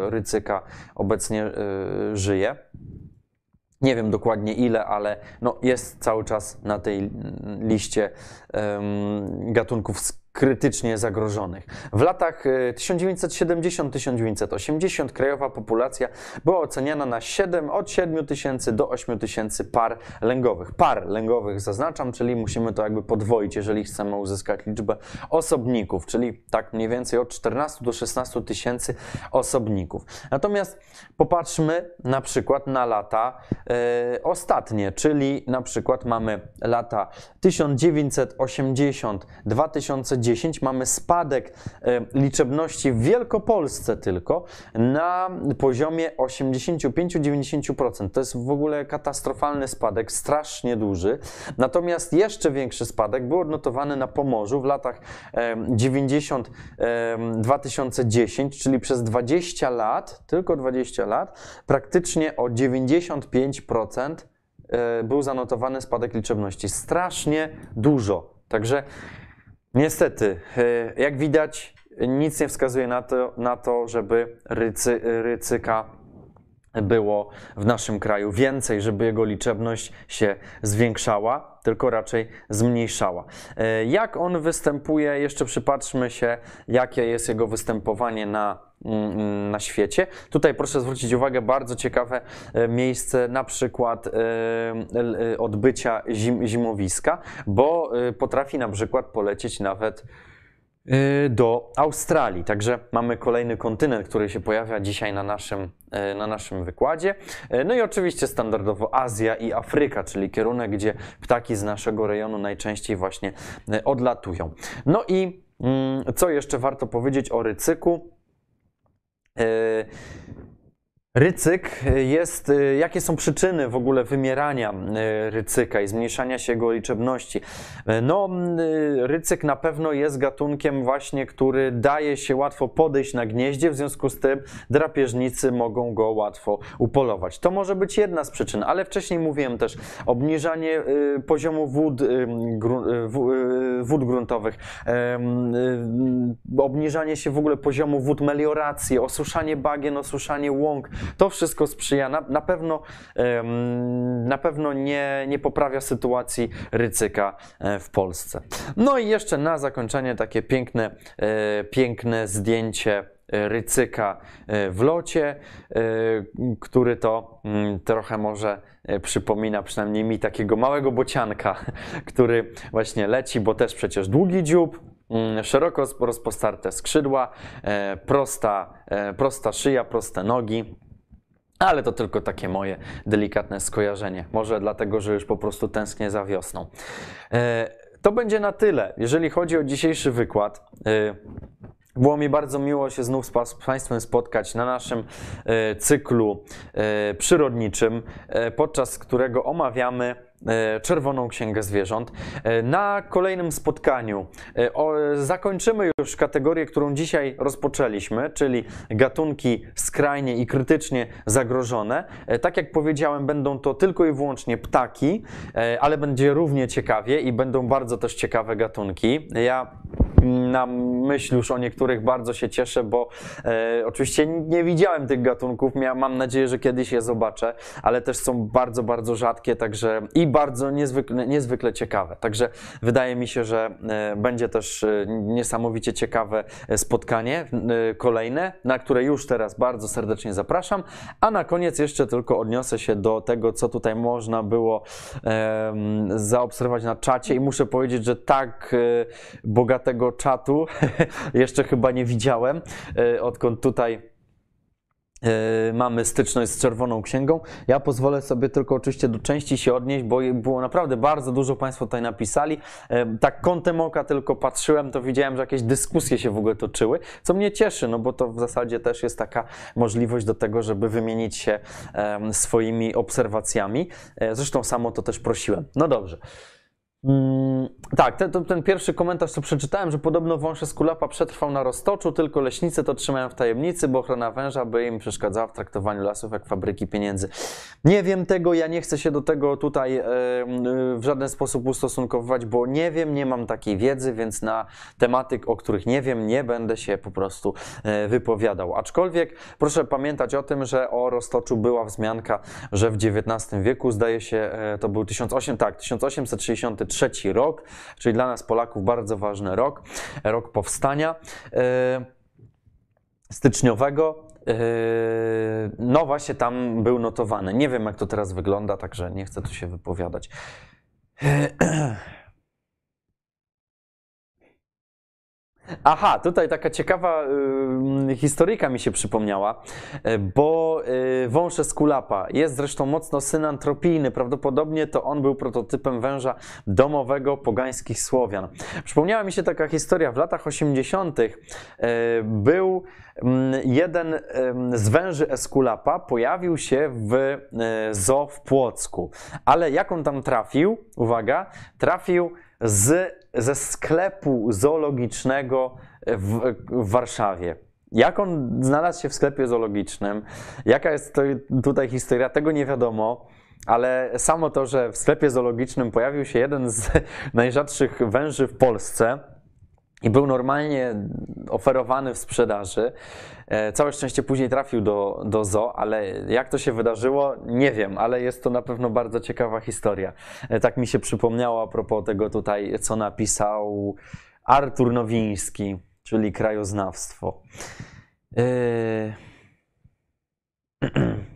rycyka obecnie żyje. Nie wiem dokładnie ile, ale no jest cały czas na tej liście em, gatunków krytycznie zagrożonych. W latach e, 1970-1980 krajowa populacja była oceniana na 7, od 7 tysięcy do 8 tysięcy par lęgowych. Par lęgowych zaznaczam, czyli musimy to jakby podwoić, jeżeli chcemy uzyskać liczbę osobników, czyli tak mniej więcej od 14 do 16 tysięcy osobników. Natomiast popatrzmy na przykład na lata e, ostatnie, czyli na przykład mamy lata 1980-2010, mamy spadek e, liczebności w Wielkopolsce tylko na poziomie 85-90%. To jest w ogóle katastrofalny spadek, strasznie duży. Natomiast jeszcze większy spadek był odnotowany na Pomorzu w latach em, 90-2010, czyli przez 20 lat, tylko 20 lat, praktycznie o 95% e, był zanotowany spadek liczebności. Strasznie dużo. Także niestety, e, jak widać, nic nie wskazuje na to, na to żeby rycy, rycyka było w naszym kraju więcej, żeby jego liczebność się zwiększała, tylko raczej zmniejszała. E, Jak on występuje, jeszcze przypatrzmy się, jakie jest jego występowanie na, na świecie. Tutaj proszę zwrócić uwagę, bardzo ciekawe e, miejsce, na przykład e, e, odbycia zim, zimowiska, bo potrafi na przykład polecieć nawet do Australii. Także mamy kolejny kontynent, który się pojawia dzisiaj na naszym, na naszym wykładzie. No i oczywiście standardowo Azja i Afryka, czyli kierunek, gdzie ptaki z naszego rejonu najczęściej właśnie odlatują. No i mm, co jeszcze warto powiedzieć o rycyku? Y, Rycyk jest, y, jakie są przyczyny w ogóle wymierania y, rycyka i zmniejszania się jego liczebności? No, rycyk na pewno jest gatunkiem właśnie, który daje się łatwo podejść na gnieździe, w związku z tym drapieżnicy mogą go łatwo upolować. To może być jedna z przyczyn, ale wcześniej mówiłem też obniżanie poziomu wód, wód gruntowych, y, obniżanie się w ogóle poziomu wód melioracji, osuszanie bagien, osuszanie łąk. To wszystko sprzyja. Na, na pewno, na pewno nie, nie poprawia sytuacji rycyka e, w Polsce. No i jeszcze na zakończenie takie piękne, e, piękne zdjęcie rycyka e, w locie, e, który to mm, trochę może e, przypomina przynajmniej mi takiego małego bocianka, który właśnie leci, bo też przecież długi dziób, mm, szeroko rozpostarte skrzydła, e, prosta, e, prosta szyja, proste nogi. Ale to tylko takie moje delikatne skojarzenie. Może dlatego, że już po prostu tęsknię za wiosną. E, To będzie na tyle, jeżeli chodzi o dzisiejszy wykład. Było mi bardzo miło się znów z Państwem spotkać na naszym e, cyklu e, przyrodniczym, e, podczas którego omawiamy Czerwoną Księgę Zwierząt. E, Na kolejnym spotkaniu e, zakończymy już kategorię, którą dzisiaj rozpoczęliśmy, czyli gatunki skrajnie i krytycznie zagrożone. E, Tak jak powiedziałem, będą to tylko i wyłącznie ptaki, e, ale będzie równie ciekawie i będą bardzo też ciekawe gatunki. Ja na myśl już o niektórych bardzo się cieszę, bo e, oczywiście nie widziałem tych gatunków. Mam nadzieję, że kiedyś je zobaczę, ale też są bardzo, bardzo rzadkie, także i bardzo niezwykle, niezwykle ciekawe. Także wydaje mi się, że e, będzie też e, niesamowicie ciekawe e, spotkanie kolejne, na które już teraz bardzo serdecznie zapraszam. A na koniec jeszcze tylko odniosę się do tego, co tutaj można było zaobserwować na czacie i muszę powiedzieć, że tak bogatego czatu jeszcze chyba nie widziałem, odkąd tutaj mamy styczność z Czerwoną Księgą. Ja pozwolę sobie tylko oczywiście do części się odnieść, bo było naprawdę bardzo dużo Państwo tutaj napisali. E, Tak kątem oka tylko patrzyłem, to widziałem, że jakieś dyskusje się w ogóle toczyły, co mnie cieszy, no bo to w zasadzie też jest taka możliwość do tego, żeby wymienić się swoimi obserwacjami. E, Zresztą samo to też prosiłem. No dobrze. Mm, tak, ten, ten, pierwszy komentarz, co przeczytałem, że podobno wąż Eskulapa przetrwał na roztoczu, tylko leśnicy to trzymają w tajemnicy, bo ochrona węża by im przeszkadzała w traktowaniu lasów jak fabryki pieniędzy. Nie wiem tego, ja nie chcę się do tego tutaj e, w żaden sposób ustosunkowywać, bo nie wiem, nie mam takiej wiedzy, więc na tematyk, o których nie wiem, nie będę się po prostu e, wypowiadał. Aczkolwiek proszę pamiętać o tym, że o roztoczu była wzmianka, że w XIX wieku, zdaje się, e, to był 18, tak, 1863 rok, czyli dla nas Polaków bardzo ważny rok, rok powstania e, styczniowego. E, No właśnie tam był notowany. Nie wiem jak to teraz wygląda, także nie chcę tu się wypowiadać. Aha, tutaj taka ciekawa y, historyjka mi się przypomniała, y, bo y, wąż Eskulapa jest zresztą mocno synantropijny. Prawdopodobnie to on był prototypem węża domowego pogańskich Słowian. Przypomniała mi się taka historia. W latach 80. Y, był mm, jeden z węży Eskulapa, pojawił się w zoo w Płocku. Ale jak on tam trafił? Uwaga, trafił z, ze sklepu zoologicznego w, w Warszawie. Jak on znalazł się w sklepie zoologicznym? Jaka jest tutaj historia? Tego nie wiadomo. Ale samo to, że w sklepie zoologicznym pojawił się jeden z najrzadszych węży w Polsce i był normalnie oferowany w sprzedaży. E, Całe szczęście później trafił do, do zoo, ale jak to się wydarzyło, nie wiem, ale jest to na pewno bardzo ciekawa historia. E, Tak mi się przypomniało a propos tego tutaj, co napisał Artur Nowiński, czyli krajoznawstwo. E,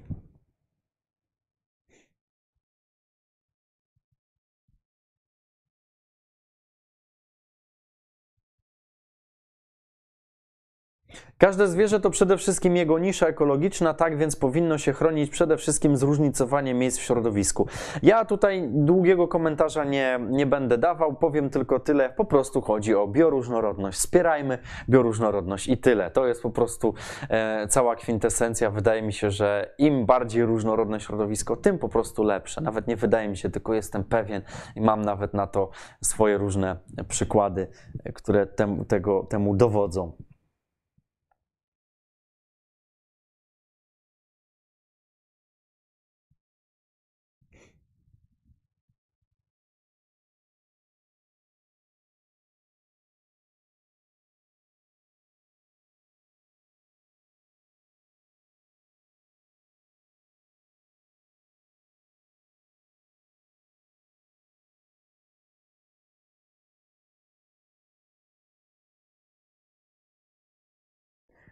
Każde zwierzę to przede wszystkim jego nisza ekologiczna, tak więc powinno się chronić przede wszystkim zróżnicowanie miejsc w środowisku. Ja tutaj długiego komentarza nie, nie będę dawał, powiem tylko tyle. Po prostu chodzi o bioróżnorodność. Wspierajmy bioróżnorodność i tyle. To jest po prostu e, cała kwintesencja. Wydaje mi się, że im bardziej różnorodne środowisko, tym po prostu lepsze. Nawet nie wydaje mi się, tylko jestem pewien i mam nawet na to swoje różne przykłady, które tem, tego, temu dowodzą.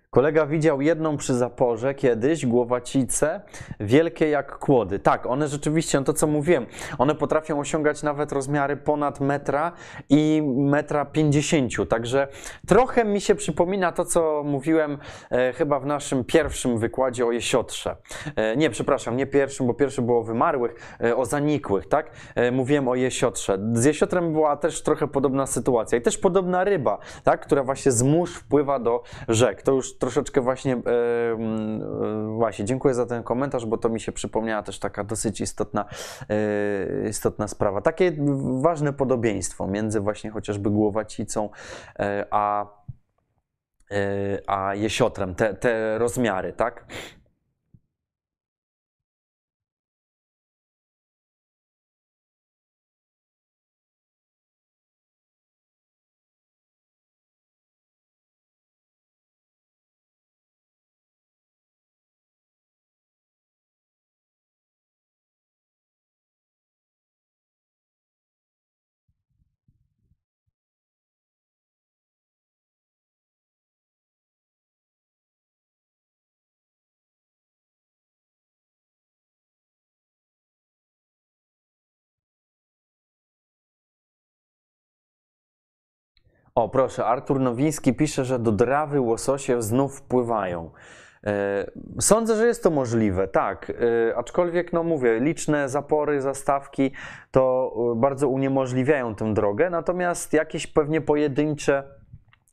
Kolega widział jedną przy zaporze kiedyś, głowacice, wielkie jak kłody. Tak, one rzeczywiście, no to co mówiłem, one potrafią osiągać nawet rozmiary ponad metra i metra pięćdziesięciu. Także trochę mi się przypomina to, co mówiłem e, chyba w naszym pierwszym wykładzie o jesiotrze. E, nie, przepraszam, nie pierwszym, bo pierwszy było o wymarłych, e, o zanikłych, tak? E, mówiłem o jesiotrze. Z jesiotrem była też trochę podobna sytuacja i też podobna ryba, tak? Która właśnie z mórz wpływa do rzek. To już troszeczkę właśnie, e, właśnie, dziękuję za ten komentarz, bo to mi się przypomniała też taka dosyć istotna, e, istotna sprawa. Takie ważne podobieństwo między właśnie chociażby głowacicą e, a, a jesiotrem, te, te rozmiary, tak? O, proszę, Artur Nowiński pisze, że do Drawy łososie znów wpływają. E, Sądzę, że jest to możliwe, tak. E, Aczkolwiek, no mówię, liczne zapory, zastawki to e, bardzo uniemożliwiają tę drogę, natomiast jakieś pewnie pojedyncze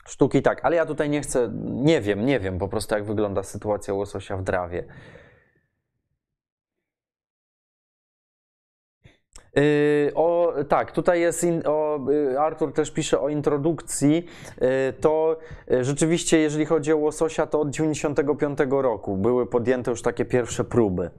sztuki tak, ale ja tutaj nie chcę, nie wiem, nie wiem po prostu jak wygląda sytuacja łososia w Drawie. Yy, O, tak, tutaj jest, in, o, y, Artur też pisze o introdukcji, Yy, to y, rzeczywiście jeżeli chodzi o łososia, to od 95 roku były podjęte już takie pierwsze próby.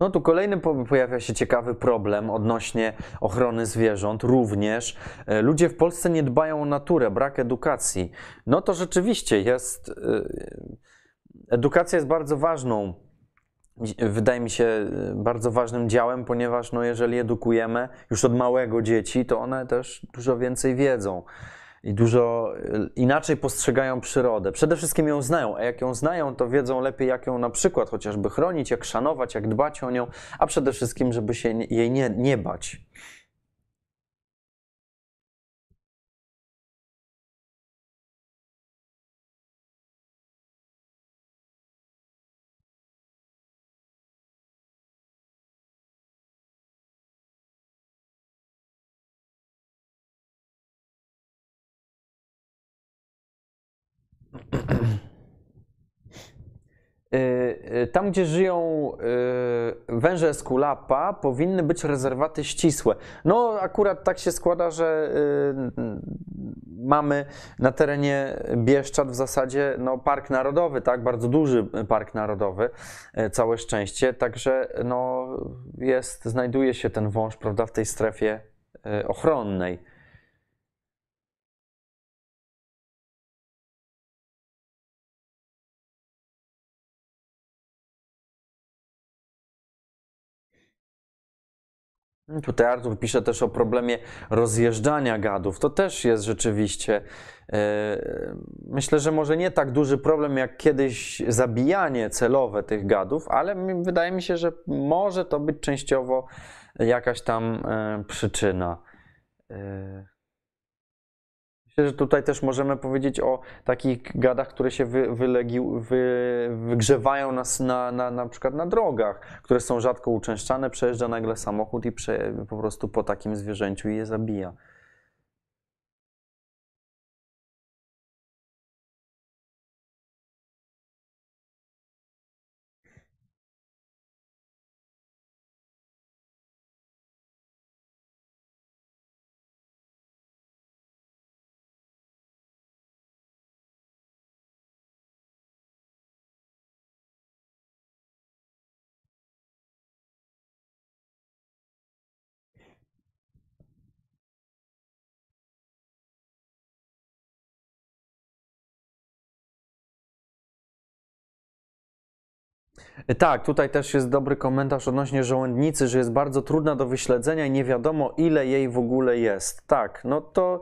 No tu kolejny po- pojawia się ciekawy problem odnośnie ochrony zwierząt. Również e, ludzie w Polsce nie dbają o naturę, brak edukacji. No to rzeczywiście jest. e, Edukacja jest bardzo ważną, wydaje mi się, e, bardzo ważnym działem, ponieważ no, jeżeli edukujemy już od małego dzieci, to one też dużo więcej wiedzą i dużo e, inaczej postrzegają przyrodę. Przede wszystkim ją znają, a jak ją znają, to wiedzą lepiej, jak ją na przykład chociażby chronić, jak szanować, jak dbać o nią, a przede wszystkim, żeby się jej nie, nie bać. Tam, gdzie żyją y, węże Esculapa, powinny być rezerwaty ścisłe. No, akurat tak się składa, że y, mamy na terenie Bieszczad w zasadzie no, park narodowy, tak, bardzo duży park narodowy, y, całe szczęście, także no, jest, znajduje się ten wąż, prawda, w tej strefie y, ochronnej. Tutaj Artur pisze też o problemie rozjeżdżania gadów. To też jest rzeczywiście, e, myślę, że może nie tak duży problem jak kiedyś zabijanie celowe tych gadów, ale wydaje mi się, że może to być częściowo jakaś tam e, przyczyna. E, Myślę, że tutaj też możemy powiedzieć o takich gadach, które się wy, wylegi, wy, wygrzewają na, s- na, na, na przykład na drogach, które są rzadko uczęszczane, przejeżdża nagle samochód i prze, po prostu po takim zwierzęciu je zabija. Tak, tutaj też jest dobry komentarz odnośnie żołędnicy, że jest bardzo trudna do wyśledzenia i nie wiadomo, ile jej w ogóle jest. Tak, no to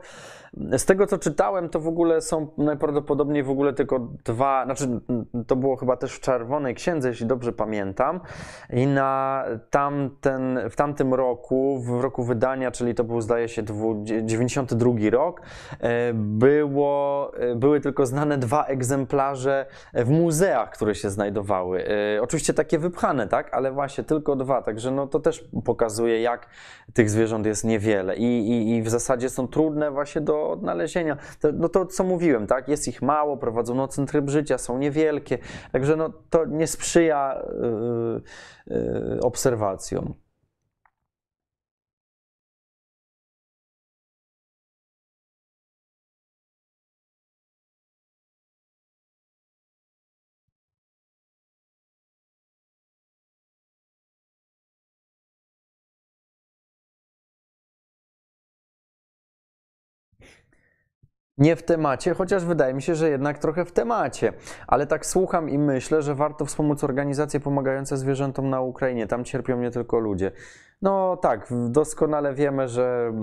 z tego co czytałem, to w ogóle są najprawdopodobniej w ogóle tylko dwa, znaczy to było chyba też w Czerwonej Księdze, jeśli dobrze pamiętam. I na tamten, w tamtym roku, w roku wydania, czyli to był zdaje się 92 rok, e, było, e, były tylko znane dwa egzemplarze w muzeach, które się znajdowały. Oczywiście takie wypchane, tak, ale właśnie tylko dwa, także no to też pokazuje, jak tych zwierząt jest niewiele i, i, i w zasadzie są trudne właśnie do odnalezienia. To, no to co mówiłem, tak? Jest ich mało, prowadzą nocny tryb życia, są niewielkie, także no, to nie sprzyja yy, yy, obserwacjom. Nie w temacie, chociaż wydaje mi się, że jednak trochę w temacie. Ale tak słucham i myślę, że warto wspomóc organizacje pomagające zwierzętom na Ukrainie. Tam cierpią nie tylko ludzie. No tak, doskonale wiemy, że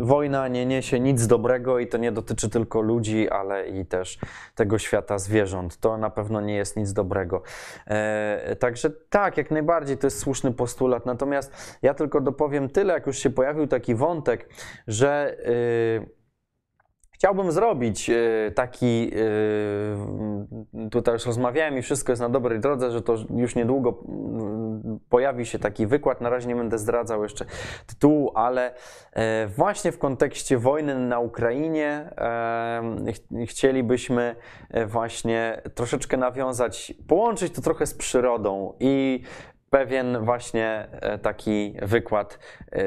y, wojna nie niesie nic dobrego i to nie dotyczy tylko ludzi, ale i też tego świata zwierząt. To na pewno nie jest nic dobrego. E, także tak, jak najbardziej to jest słuszny postulat. Natomiast ja tylko dopowiem tyle, jak już się pojawił taki wątek, że. Chciałbym zrobić e, taki, e, tutaj już rozmawiałem i wszystko jest na dobrej drodze, że to już niedługo mm, pojawi się taki wykład. Na razie nie będę zdradzał jeszcze tytułu, ale e, właśnie w kontekście wojny na Ukrainie chcielibyśmy właśnie troszeczkę nawiązać, połączyć to trochę z przyrodą i pewien właśnie e, taki wykład. E,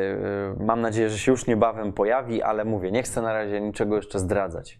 mam nadzieję, że się już niebawem pojawi, ale mówię, nie chcę na razie niczego jeszcze zdradzać.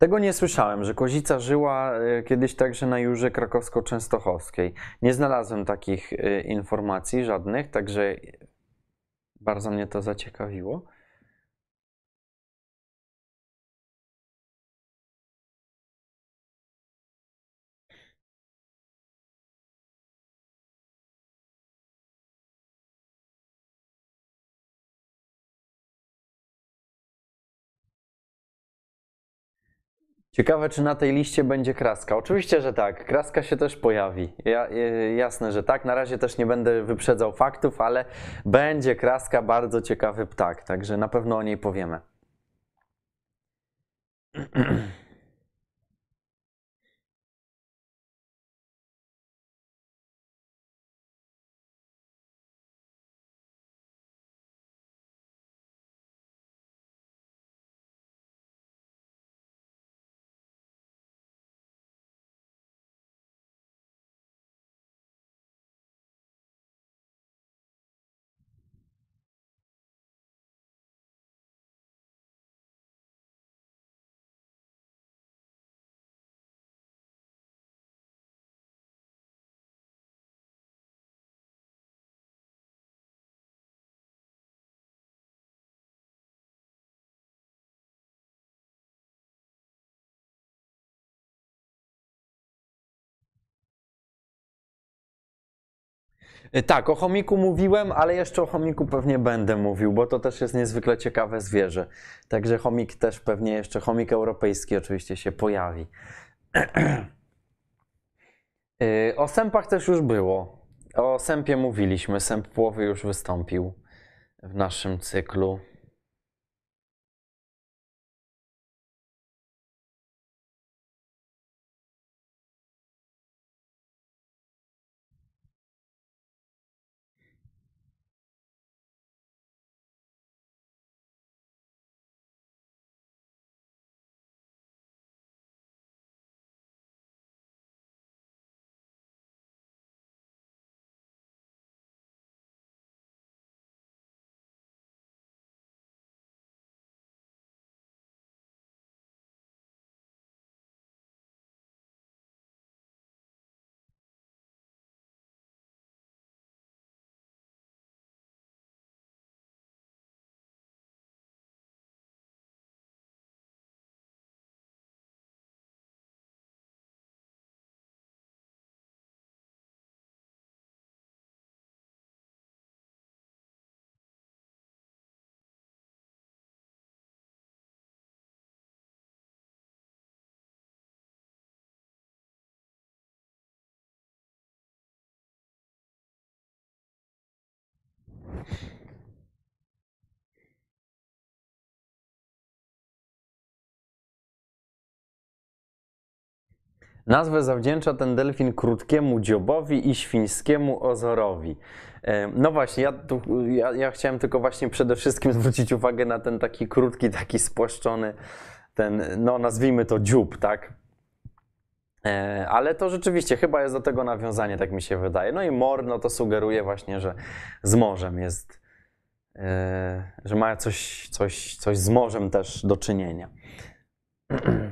Tego nie słyszałem, że kozica żyła e, kiedyś także na Jurze Krakowsko-Częstochowskiej. Nie znalazłem takich e, informacji żadnych, także bardzo mnie to zaciekawiło. Ciekawe, czy na tej liście będzie kraska. Oczywiście, że tak. Kraska się też pojawi. Ja, jasne, że tak. Na razie też nie będę wyprzedzał faktów, ale będzie kraska, bardzo ciekawy ptak, także na pewno o niej powiemy. tak, o chomiku mówiłem, ale jeszcze o chomiku pewnie będę mówił, bo to też jest niezwykle ciekawe zwierzę. Także chomik też pewnie jeszcze, chomik europejski oczywiście się pojawi. Y, o sępach też już było. O sępie mówiliśmy, sęp płowy już wystąpił w naszym cyklu. Nazwę zawdzięcza ten delfin krótkiemu dziobowi i świńskiemu ozorowi. E, No właśnie, ja, tu, ja, ja chciałem tylko właśnie przede wszystkim zwrócić uwagę na ten taki krótki, taki spłaszczony, ten, no nazwijmy to dziób, tak? E, Ale to rzeczywiście chyba jest do tego nawiązanie, tak mi się wydaje. No i mor, no to sugeruje właśnie, że z morzem jest, e, że ma coś, coś, coś z morzem też do czynienia.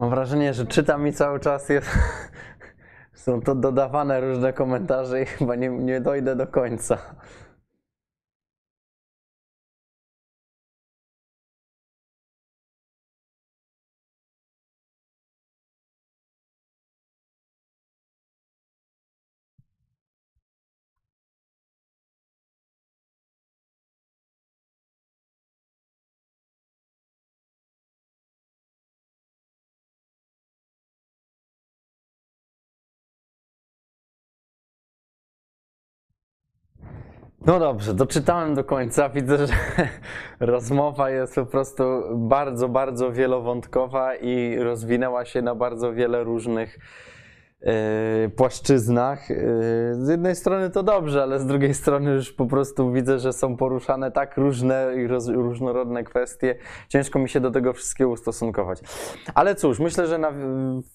Mam wrażenie, że czytam i cały czas jest, są to dodawane różne komentarze i chyba nie, nie dojdę do końca. No dobrze, doczytałem do końca. Widzę, że rozmowa jest po prostu bardzo, bardzo wielowątkowa i rozwinęła się na bardzo wiele różnych płaszczyznach. E, z jednej strony to dobrze, ale z drugiej strony już po prostu widzę, że są poruszane tak różne i roz, różnorodne kwestie. Ciężko mi się do tego wszystkiego ustosunkować. Ale cóż, myślę, że na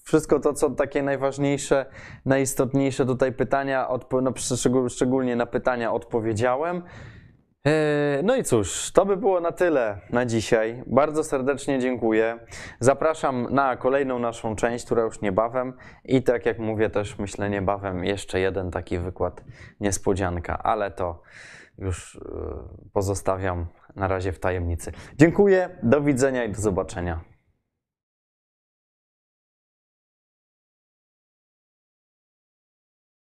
wszystko to, co takie najważniejsze, najistotniejsze tutaj pytania, odpo- no, szczegól- szczególnie na pytania odpowiedziałem. E, No i cóż, to by było na tyle na dzisiaj. Bardzo serdecznie dziękuję. Zapraszam na kolejną naszą część, która już niebawem. I tak jak mówię, też myślę niebawem jeszcze jeden taki wykład niespodzianka, ale to już e, pozostawiam na razie w tajemnicy. Dziękuję, do widzenia i do zobaczenia.